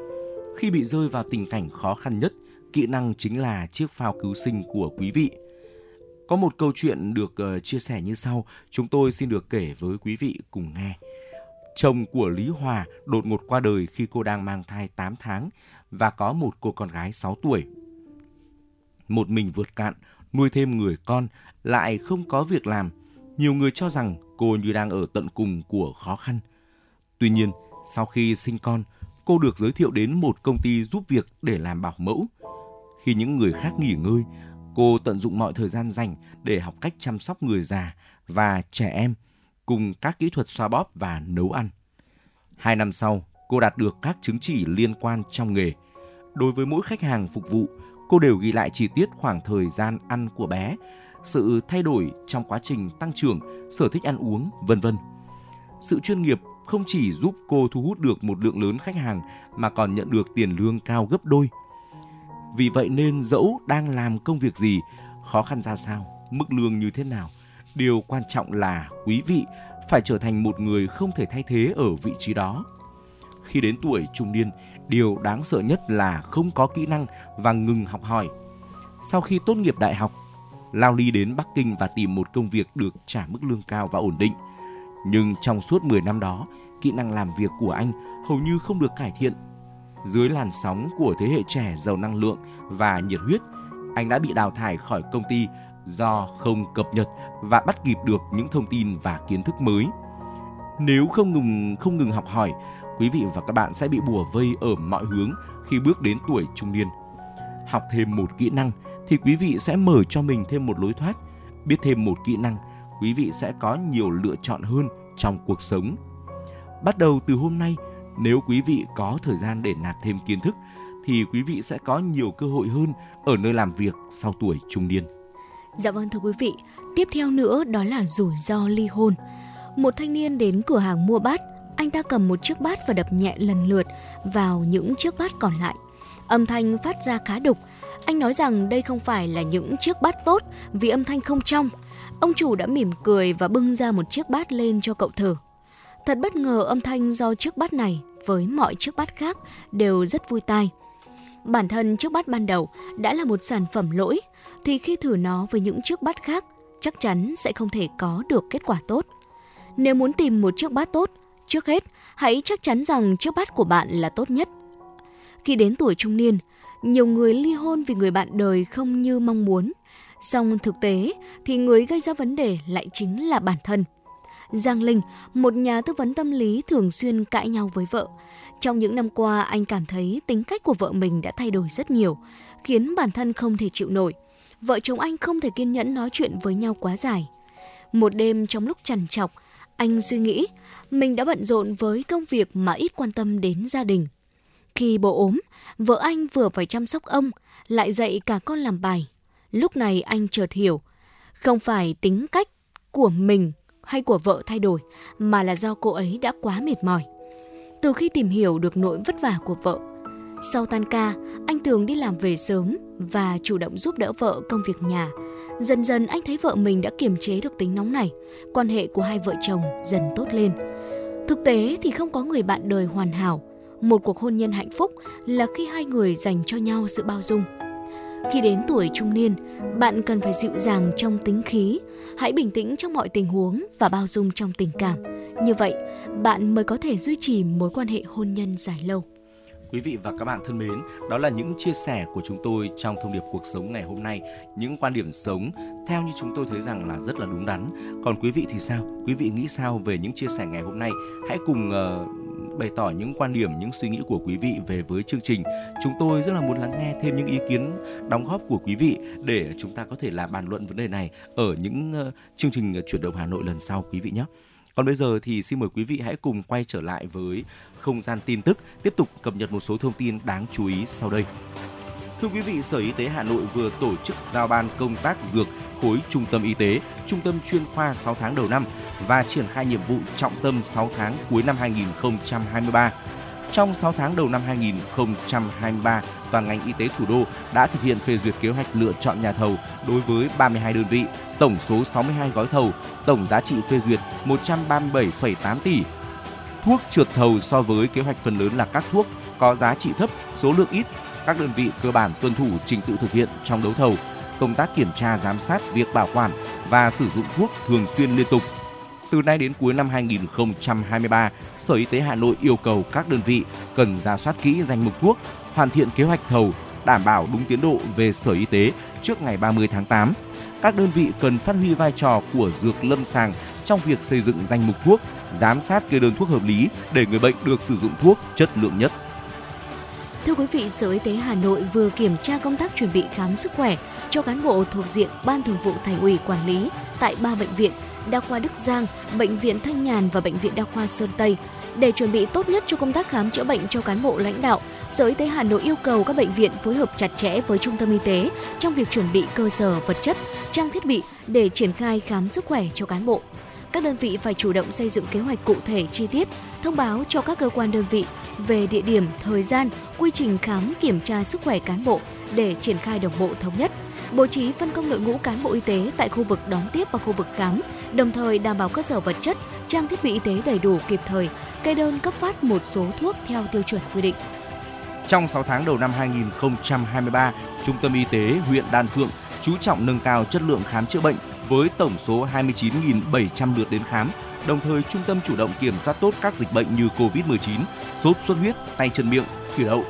Khi bị rơi vào tình cảnh khó khăn nhất, kỹ năng chính là chiếc phao cứu sinh của quý vị. Có một câu chuyện được uh, chia sẻ như sau, chúng tôi xin được kể với quý vị cùng nghe. Chồng của Lý Hòa đột ngột qua đời khi cô đang mang thai 8 tháng và có một cô con gái 6 tuổi. Một mình vượt cạn, nuôi thêm người con, lại không có việc làm. Nhiều người cho rằng cô như đang ở tận cùng của khó khăn. Tuy nhiên, sau khi sinh con, cô được giới thiệu đến một công ty giúp việc để làm bảo mẫu. Khi những người khác nghỉ ngơi, cô tận dụng mọi thời gian dành để học cách chăm sóc người già và trẻ em cùng các kỹ thuật xoa bóp và nấu ăn. Hai năm sau, cô đạt được các chứng chỉ liên quan trong nghề. Đối với mỗi khách hàng phục vụ, cô đều ghi lại chi tiết khoảng thời gian ăn của bé, sự thay đổi trong quá trình tăng trưởng, sở thích ăn uống, vân vân. Sự chuyên nghiệp không chỉ giúp cô thu hút được một lượng lớn khách hàng mà còn nhận được tiền lương cao gấp đôi. Vì vậy nên dẫu đang làm công việc gì, khó khăn ra sao, mức lương như thế nào, điều quan trọng là quý vị phải trở thành một người không thể thay thế ở vị trí đó. Khi đến tuổi trung niên, điều đáng sợ nhất là không có kỹ năng và ngừng học hỏi. Sau khi tốt nghiệp đại học, Lao Ly đến Bắc Kinh và tìm một công việc được trả mức lương cao và ổn định. Nhưng trong suốt 10 năm đó, kỹ năng làm việc của anh hầu như không được cải thiện. Dưới làn sóng của thế hệ trẻ giàu năng lượng và nhiệt huyết, anh đã bị đào thải khỏi công ty do không cập nhật và bắt kịp được những thông tin và kiến thức mới. Nếu không ngừng không ngừng học hỏi, quý vị và các bạn sẽ bị bùa vây ở mọi hướng khi bước đến tuổi trung niên. Học thêm một kỹ năng thì quý vị sẽ mở cho mình thêm một lối thoát. Biết thêm một kỹ năng, quý vị sẽ có nhiều lựa chọn hơn trong cuộc sống. Bắt đầu từ hôm nay, nếu quý vị có thời gian để nạp thêm kiến thức thì quý vị sẽ có nhiều cơ hội hơn ở nơi làm việc sau tuổi trung niên. Dạ vâng thưa quý vị, tiếp theo nữa đó là rủi ro ly hôn. Một thanh niên đến cửa hàng mua bát, anh ta cầm một chiếc bát và đập nhẹ lần lượt vào những chiếc bát còn lại. Âm thanh phát ra khá đục. Anh nói rằng đây không phải là những chiếc bát tốt vì âm thanh không trong. Ông chủ đã mỉm cười và bưng ra một chiếc bát lên cho cậu thử. Thật bất ngờ âm thanh do chiếc bát này với mọi chiếc bát khác đều rất vui tai. Bản thân chiếc bát ban đầu đã là một sản phẩm lỗi, thì khi thử nó với những chiếc bát khác, chắc chắn sẽ không thể có được kết quả tốt. Nếu muốn tìm một chiếc bát tốt, trước hết hãy chắc chắn rằng chiếc bát của bạn là tốt nhất. Khi đến tuổi trung niên, nhiều người ly hôn vì người bạn đời không như mong muốn. Song thực tế thì người gây ra vấn đề lại chính là bản thân. Giang Linh, một nhà tư vấn tâm lý thường xuyên cãi nhau với vợ. Trong những năm qua, anh cảm thấy tính cách của vợ mình đã thay đổi rất nhiều, khiến bản thân không thể chịu nổi. Vợ chồng anh không thể kiên nhẫn nói chuyện với nhau quá dài. Một đêm trong lúc trằn trọc, anh suy nghĩ mình đã bận rộn với công việc mà ít quan tâm đến gia đình. Khi bố ốm, vợ anh vừa phải chăm sóc ông, lại dạy cả con làm bài. Lúc này anh chợt hiểu, không phải tính cách của mình hay của vợ thay đổi, mà là do cô ấy đã quá mệt mỏi. Từ khi tìm hiểu được nỗi vất vả của vợ, sau tan ca, anh thường đi làm về sớm và chủ động giúp đỡ vợ công việc nhà. Dần dần anh thấy vợ mình đã kiềm chế được tính nóng này, quan hệ của hai vợ chồng dần tốt lên. Thực tế thì không có người bạn đời hoàn hảo, một cuộc hôn nhân hạnh phúc là khi hai người dành cho nhau sự bao dung. Khi đến tuổi trung niên, bạn cần phải dịu dàng trong tính khí, hãy bình tĩnh trong mọi tình huống và bao dung trong tình cảm. Như vậy, bạn mới có thể duy trì mối quan hệ hôn nhân dài lâu. Quý vị và các bạn thân mến, đó là những chia sẻ của chúng tôi trong thông điệp cuộc sống ngày hôm nay, những quan điểm sống theo như chúng tôi thấy rằng là rất là đúng đắn. Còn quý vị thì sao? Quý vị nghĩ sao về những chia sẻ ngày hôm nay? Hãy cùng uh, bày tỏ những quan điểm, những suy nghĩ của quý vị về với chương trình. Chúng tôi rất là muốn lắng nghe thêm những ý kiến đóng góp của quý vị để chúng ta có thể là bàn luận vấn đề này ở những ờ, chương trình chuyển động Hà Nội lần sau quý vị nhé. Còn bây giờ thì xin mời quý vị hãy cùng quay trở lại với không gian tin tức, tiếp tục cập nhật một số thông tin đáng chú ý sau đây. Thưa quý vị, Sở Y tế Hà Nội vừa tổ chức giao ban công tác dược khối trung tâm y tế, trung tâm chuyên khoa 6 tháng đầu năm và triển khai nhiệm vụ trọng tâm 6 tháng cuối năm 2023 trong 6 tháng đầu năm 2023, toàn ngành y tế thủ đô đã thực hiện phê duyệt kế hoạch lựa chọn nhà thầu đối với 32 đơn vị, tổng số 62 gói thầu, tổng giá trị phê duyệt 137,8 tỷ. Thuốc trượt thầu so với kế hoạch phần lớn là các thuốc có giá trị thấp, số lượng ít, các đơn vị cơ bản tuân thủ trình tự thực hiện trong đấu thầu, công tác kiểm tra giám sát việc bảo quản và sử dụng thuốc thường xuyên liên tục từ nay đến cuối năm 2023, Sở Y tế Hà Nội yêu cầu các đơn vị cần ra soát kỹ danh mục thuốc, hoàn thiện kế hoạch thầu, đảm bảo đúng tiến độ về Sở Y tế trước ngày 30 tháng 8. Các đơn vị cần phát huy vai trò của dược lâm sàng trong việc xây dựng danh mục thuốc, giám sát kê đơn thuốc hợp lý để người bệnh được sử dụng thuốc chất lượng nhất. Thưa quý vị, Sở Y tế Hà Nội vừa kiểm tra công tác chuẩn bị khám sức khỏe cho cán bộ thuộc diện Ban Thường vụ Thành ủy quản lý tại ba bệnh viện Đa khoa Đức Giang, Bệnh viện Thanh Nhàn và Bệnh viện Đa khoa Sơn Tây. Để chuẩn bị tốt nhất cho công tác khám chữa bệnh cho cán bộ lãnh đạo, Sở Y tế Hà Nội yêu cầu các bệnh viện phối hợp chặt chẽ với trung tâm y tế trong việc chuẩn bị cơ sở vật chất, trang thiết bị để triển khai khám sức khỏe cho cán bộ. Các đơn vị phải chủ động xây dựng kế hoạch cụ thể chi tiết, thông báo cho các cơ quan đơn vị về địa điểm, thời gian, quy trình khám kiểm tra sức khỏe cán bộ để triển khai đồng bộ thống nhất bố trí phân công đội ngũ cán bộ y tế tại khu vực đón tiếp và khu vực khám, đồng thời đảm bảo cơ sở vật chất, trang thiết bị y tế đầy đủ kịp thời, kê đơn cấp phát một số thuốc theo tiêu chuẩn quy định. Trong 6 tháng đầu năm 2023, Trung tâm Y tế huyện Đan Phượng chú trọng nâng cao chất lượng khám chữa bệnh với tổng số 29.700 lượt đến khám, đồng thời trung tâm chủ động kiểm soát tốt các dịch bệnh như COVID-19, sốt xuất huyết, tay chân miệng, thủy đậu,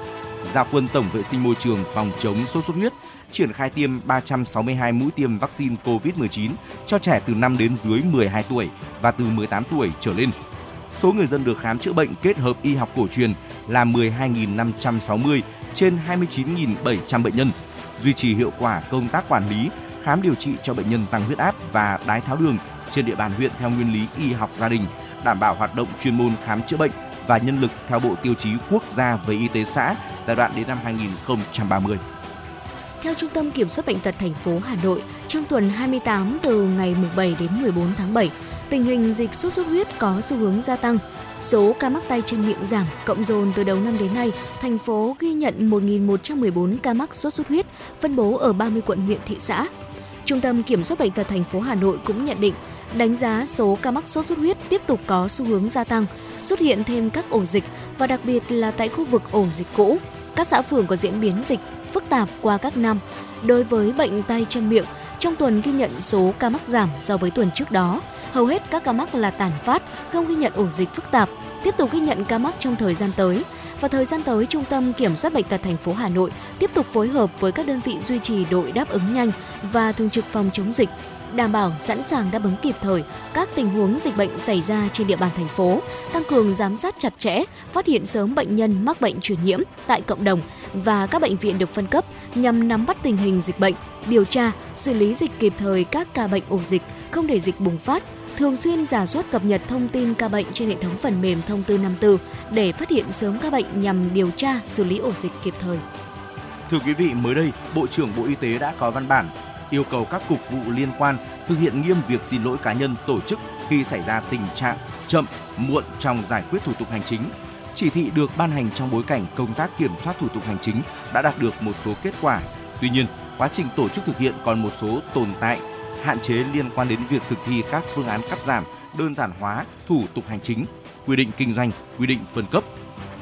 gia quân tổng vệ sinh môi trường phòng chống sốt xuất huyết, triển khai tiêm 362 mũi tiêm vaccine COVID-19 cho trẻ từ 5 đến dưới 12 tuổi và từ 18 tuổi trở lên. Số người dân được khám chữa bệnh kết hợp y học cổ truyền là 12.560 trên 29.700 bệnh nhân, duy trì hiệu quả công tác quản lý, khám điều trị cho bệnh nhân tăng huyết áp và đái tháo đường trên địa bàn huyện theo nguyên lý y học gia đình, đảm bảo hoạt động chuyên môn khám chữa bệnh và nhân lực theo Bộ Tiêu chí Quốc gia về y tế xã giai đoạn đến năm 2030. Theo Trung tâm Kiểm soát Bệnh tật thành phố Hà Nội, trong tuần 28 từ ngày 7 đến 14 tháng 7, tình hình dịch sốt xuất huyết có xu hướng gia tăng. Số ca mắc tay chân miệng giảm, cộng dồn từ đầu năm đến nay, thành phố ghi nhận 1.114 ca mắc sốt xuất huyết, phân bố ở 30 quận huyện thị xã. Trung tâm Kiểm soát Bệnh tật thành phố Hà Nội cũng nhận định, đánh giá số ca mắc sốt xuất huyết tiếp tục có xu hướng gia tăng, xuất hiện thêm các ổ dịch và đặc biệt là tại khu vực ổ dịch cũ. Các xã phường có diễn biến dịch phức tạp qua các năm. Đối với bệnh tay chân miệng, trong tuần ghi nhận số ca mắc giảm so với tuần trước đó. Hầu hết các ca mắc là tàn phát, không ghi nhận ổ dịch phức tạp. Tiếp tục ghi nhận ca mắc trong thời gian tới. Và thời gian tới, Trung tâm Kiểm soát bệnh tật thành phố Hà Nội tiếp tục phối hợp với các đơn vị duy trì đội đáp ứng nhanh và thường trực phòng chống dịch đảm bảo sẵn sàng đáp ứng kịp thời các tình huống dịch bệnh xảy ra trên địa bàn thành phố, tăng cường giám sát chặt chẽ, phát hiện sớm bệnh nhân mắc bệnh truyền nhiễm tại cộng đồng và các bệnh viện được phân cấp nhằm nắm bắt tình hình dịch bệnh, điều tra, xử lý dịch kịp thời các ca bệnh ổ dịch, không để dịch bùng phát, thường xuyên giả soát cập nhật thông tin ca bệnh trên hệ thống phần mềm thông tư 54 để phát hiện sớm ca bệnh nhằm điều tra, xử lý ổ dịch kịp thời. Thưa quý vị, mới đây, Bộ trưởng Bộ Y tế đã có văn bản yêu cầu các cục vụ liên quan thực hiện nghiêm việc xin lỗi cá nhân tổ chức khi xảy ra tình trạng chậm, muộn trong giải quyết thủ tục hành chính. Chỉ thị được ban hành trong bối cảnh công tác kiểm soát thủ tục hành chính đã đạt được một số kết quả. Tuy nhiên, quá trình tổ chức thực hiện còn một số tồn tại, hạn chế liên quan đến việc thực thi các phương án cắt giảm, đơn giản hóa thủ tục hành chính, quy định kinh doanh, quy định phân cấp.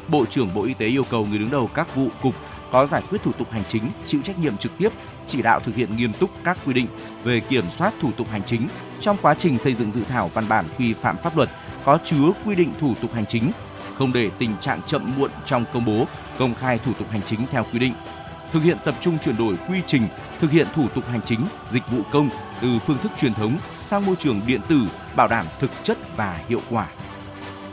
Bộ trưởng Bộ Y tế yêu cầu người đứng đầu các vụ cục có giải quyết thủ tục hành chính chịu trách nhiệm trực tiếp chỉ đạo thực hiện nghiêm túc các quy định về kiểm soát thủ tục hành chính trong quá trình xây dựng dự thảo văn bản quy phạm pháp luật có chứa quy định thủ tục hành chính, không để tình trạng chậm muộn trong công bố, công khai thủ tục hành chính theo quy định. Thực hiện tập trung chuyển đổi quy trình thực hiện thủ tục hành chính, dịch vụ công từ phương thức truyền thống sang môi trường điện tử, bảo đảm thực chất và hiệu quả.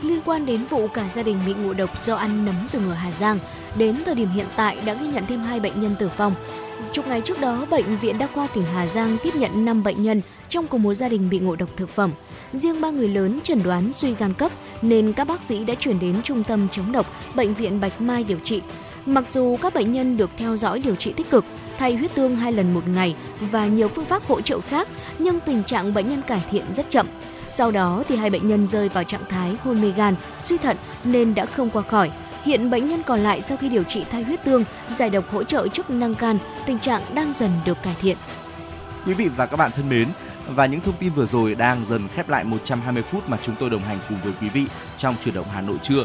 Liên quan đến vụ cả gia đình bị ngộ độc do ăn nấm rừng ở Hà Giang, đến thời điểm hiện tại đã ghi nhận thêm hai bệnh nhân tử vong. Chục ngày trước đó, Bệnh viện Đa khoa tỉnh Hà Giang tiếp nhận 5 bệnh nhân trong cùng một gia đình bị ngộ độc thực phẩm. Riêng ba người lớn chẩn đoán suy gan cấp nên các bác sĩ đã chuyển đến trung tâm chống độc Bệnh viện Bạch Mai điều trị. Mặc dù các bệnh nhân được theo dõi điều trị tích cực, thay huyết tương hai lần một ngày và nhiều phương pháp hỗ trợ khác, nhưng tình trạng bệnh nhân cải thiện rất chậm. Sau đó thì hai bệnh nhân rơi vào trạng thái hôn mê gan, suy thận nên đã không qua khỏi. Hiện bệnh nhân còn lại sau khi điều trị thay huyết tương, giải độc hỗ trợ chức năng gan, tình trạng đang dần được cải thiện. Quý vị và các bạn thân mến, và những thông tin vừa rồi đang dần khép lại 120 phút mà chúng tôi đồng hành cùng với quý vị trong chuyển động Hà Nội trưa.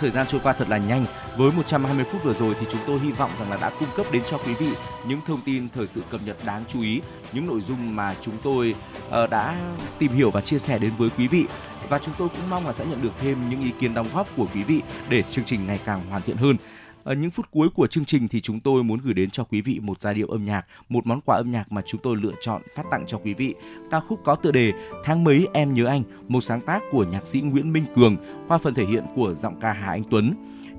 Thời gian trôi qua thật là nhanh. Với 120 phút vừa rồi thì chúng tôi hy vọng rằng là đã cung cấp đến cho quý vị những thông tin thời sự cập nhật đáng chú ý, những nội dung mà chúng tôi ờ, đã tìm hiểu và chia sẻ đến với quý vị và chúng tôi cũng mong là sẽ nhận được thêm những ý kiến đóng góp của quý vị để chương trình ngày càng hoàn thiện hơn. Ở những phút cuối của chương trình thì chúng tôi muốn gửi đến cho quý vị một giai điệu âm nhạc, một món quà âm nhạc mà chúng tôi lựa chọn phát tặng cho quý vị. Ca khúc có tựa đề Tháng mấy em nhớ anh, một sáng tác của nhạc sĩ Nguyễn Minh Cường qua phần thể hiện của giọng ca Hà Anh Tuấn.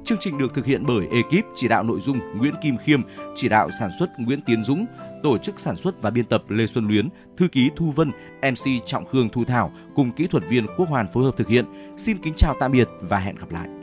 Chương trình được thực hiện bởi ekip chỉ đạo nội dung Nguyễn Kim Khiêm, chỉ đạo sản xuất Nguyễn Tiến Dũng, tổ chức sản xuất và biên tập Lê Xuân Luyến, thư ký Thu Vân, MC Trọng Khương Thu Thảo cùng kỹ thuật viên Quốc Hoàn phối hợp thực hiện. Xin kính chào tạm biệt và hẹn gặp lại.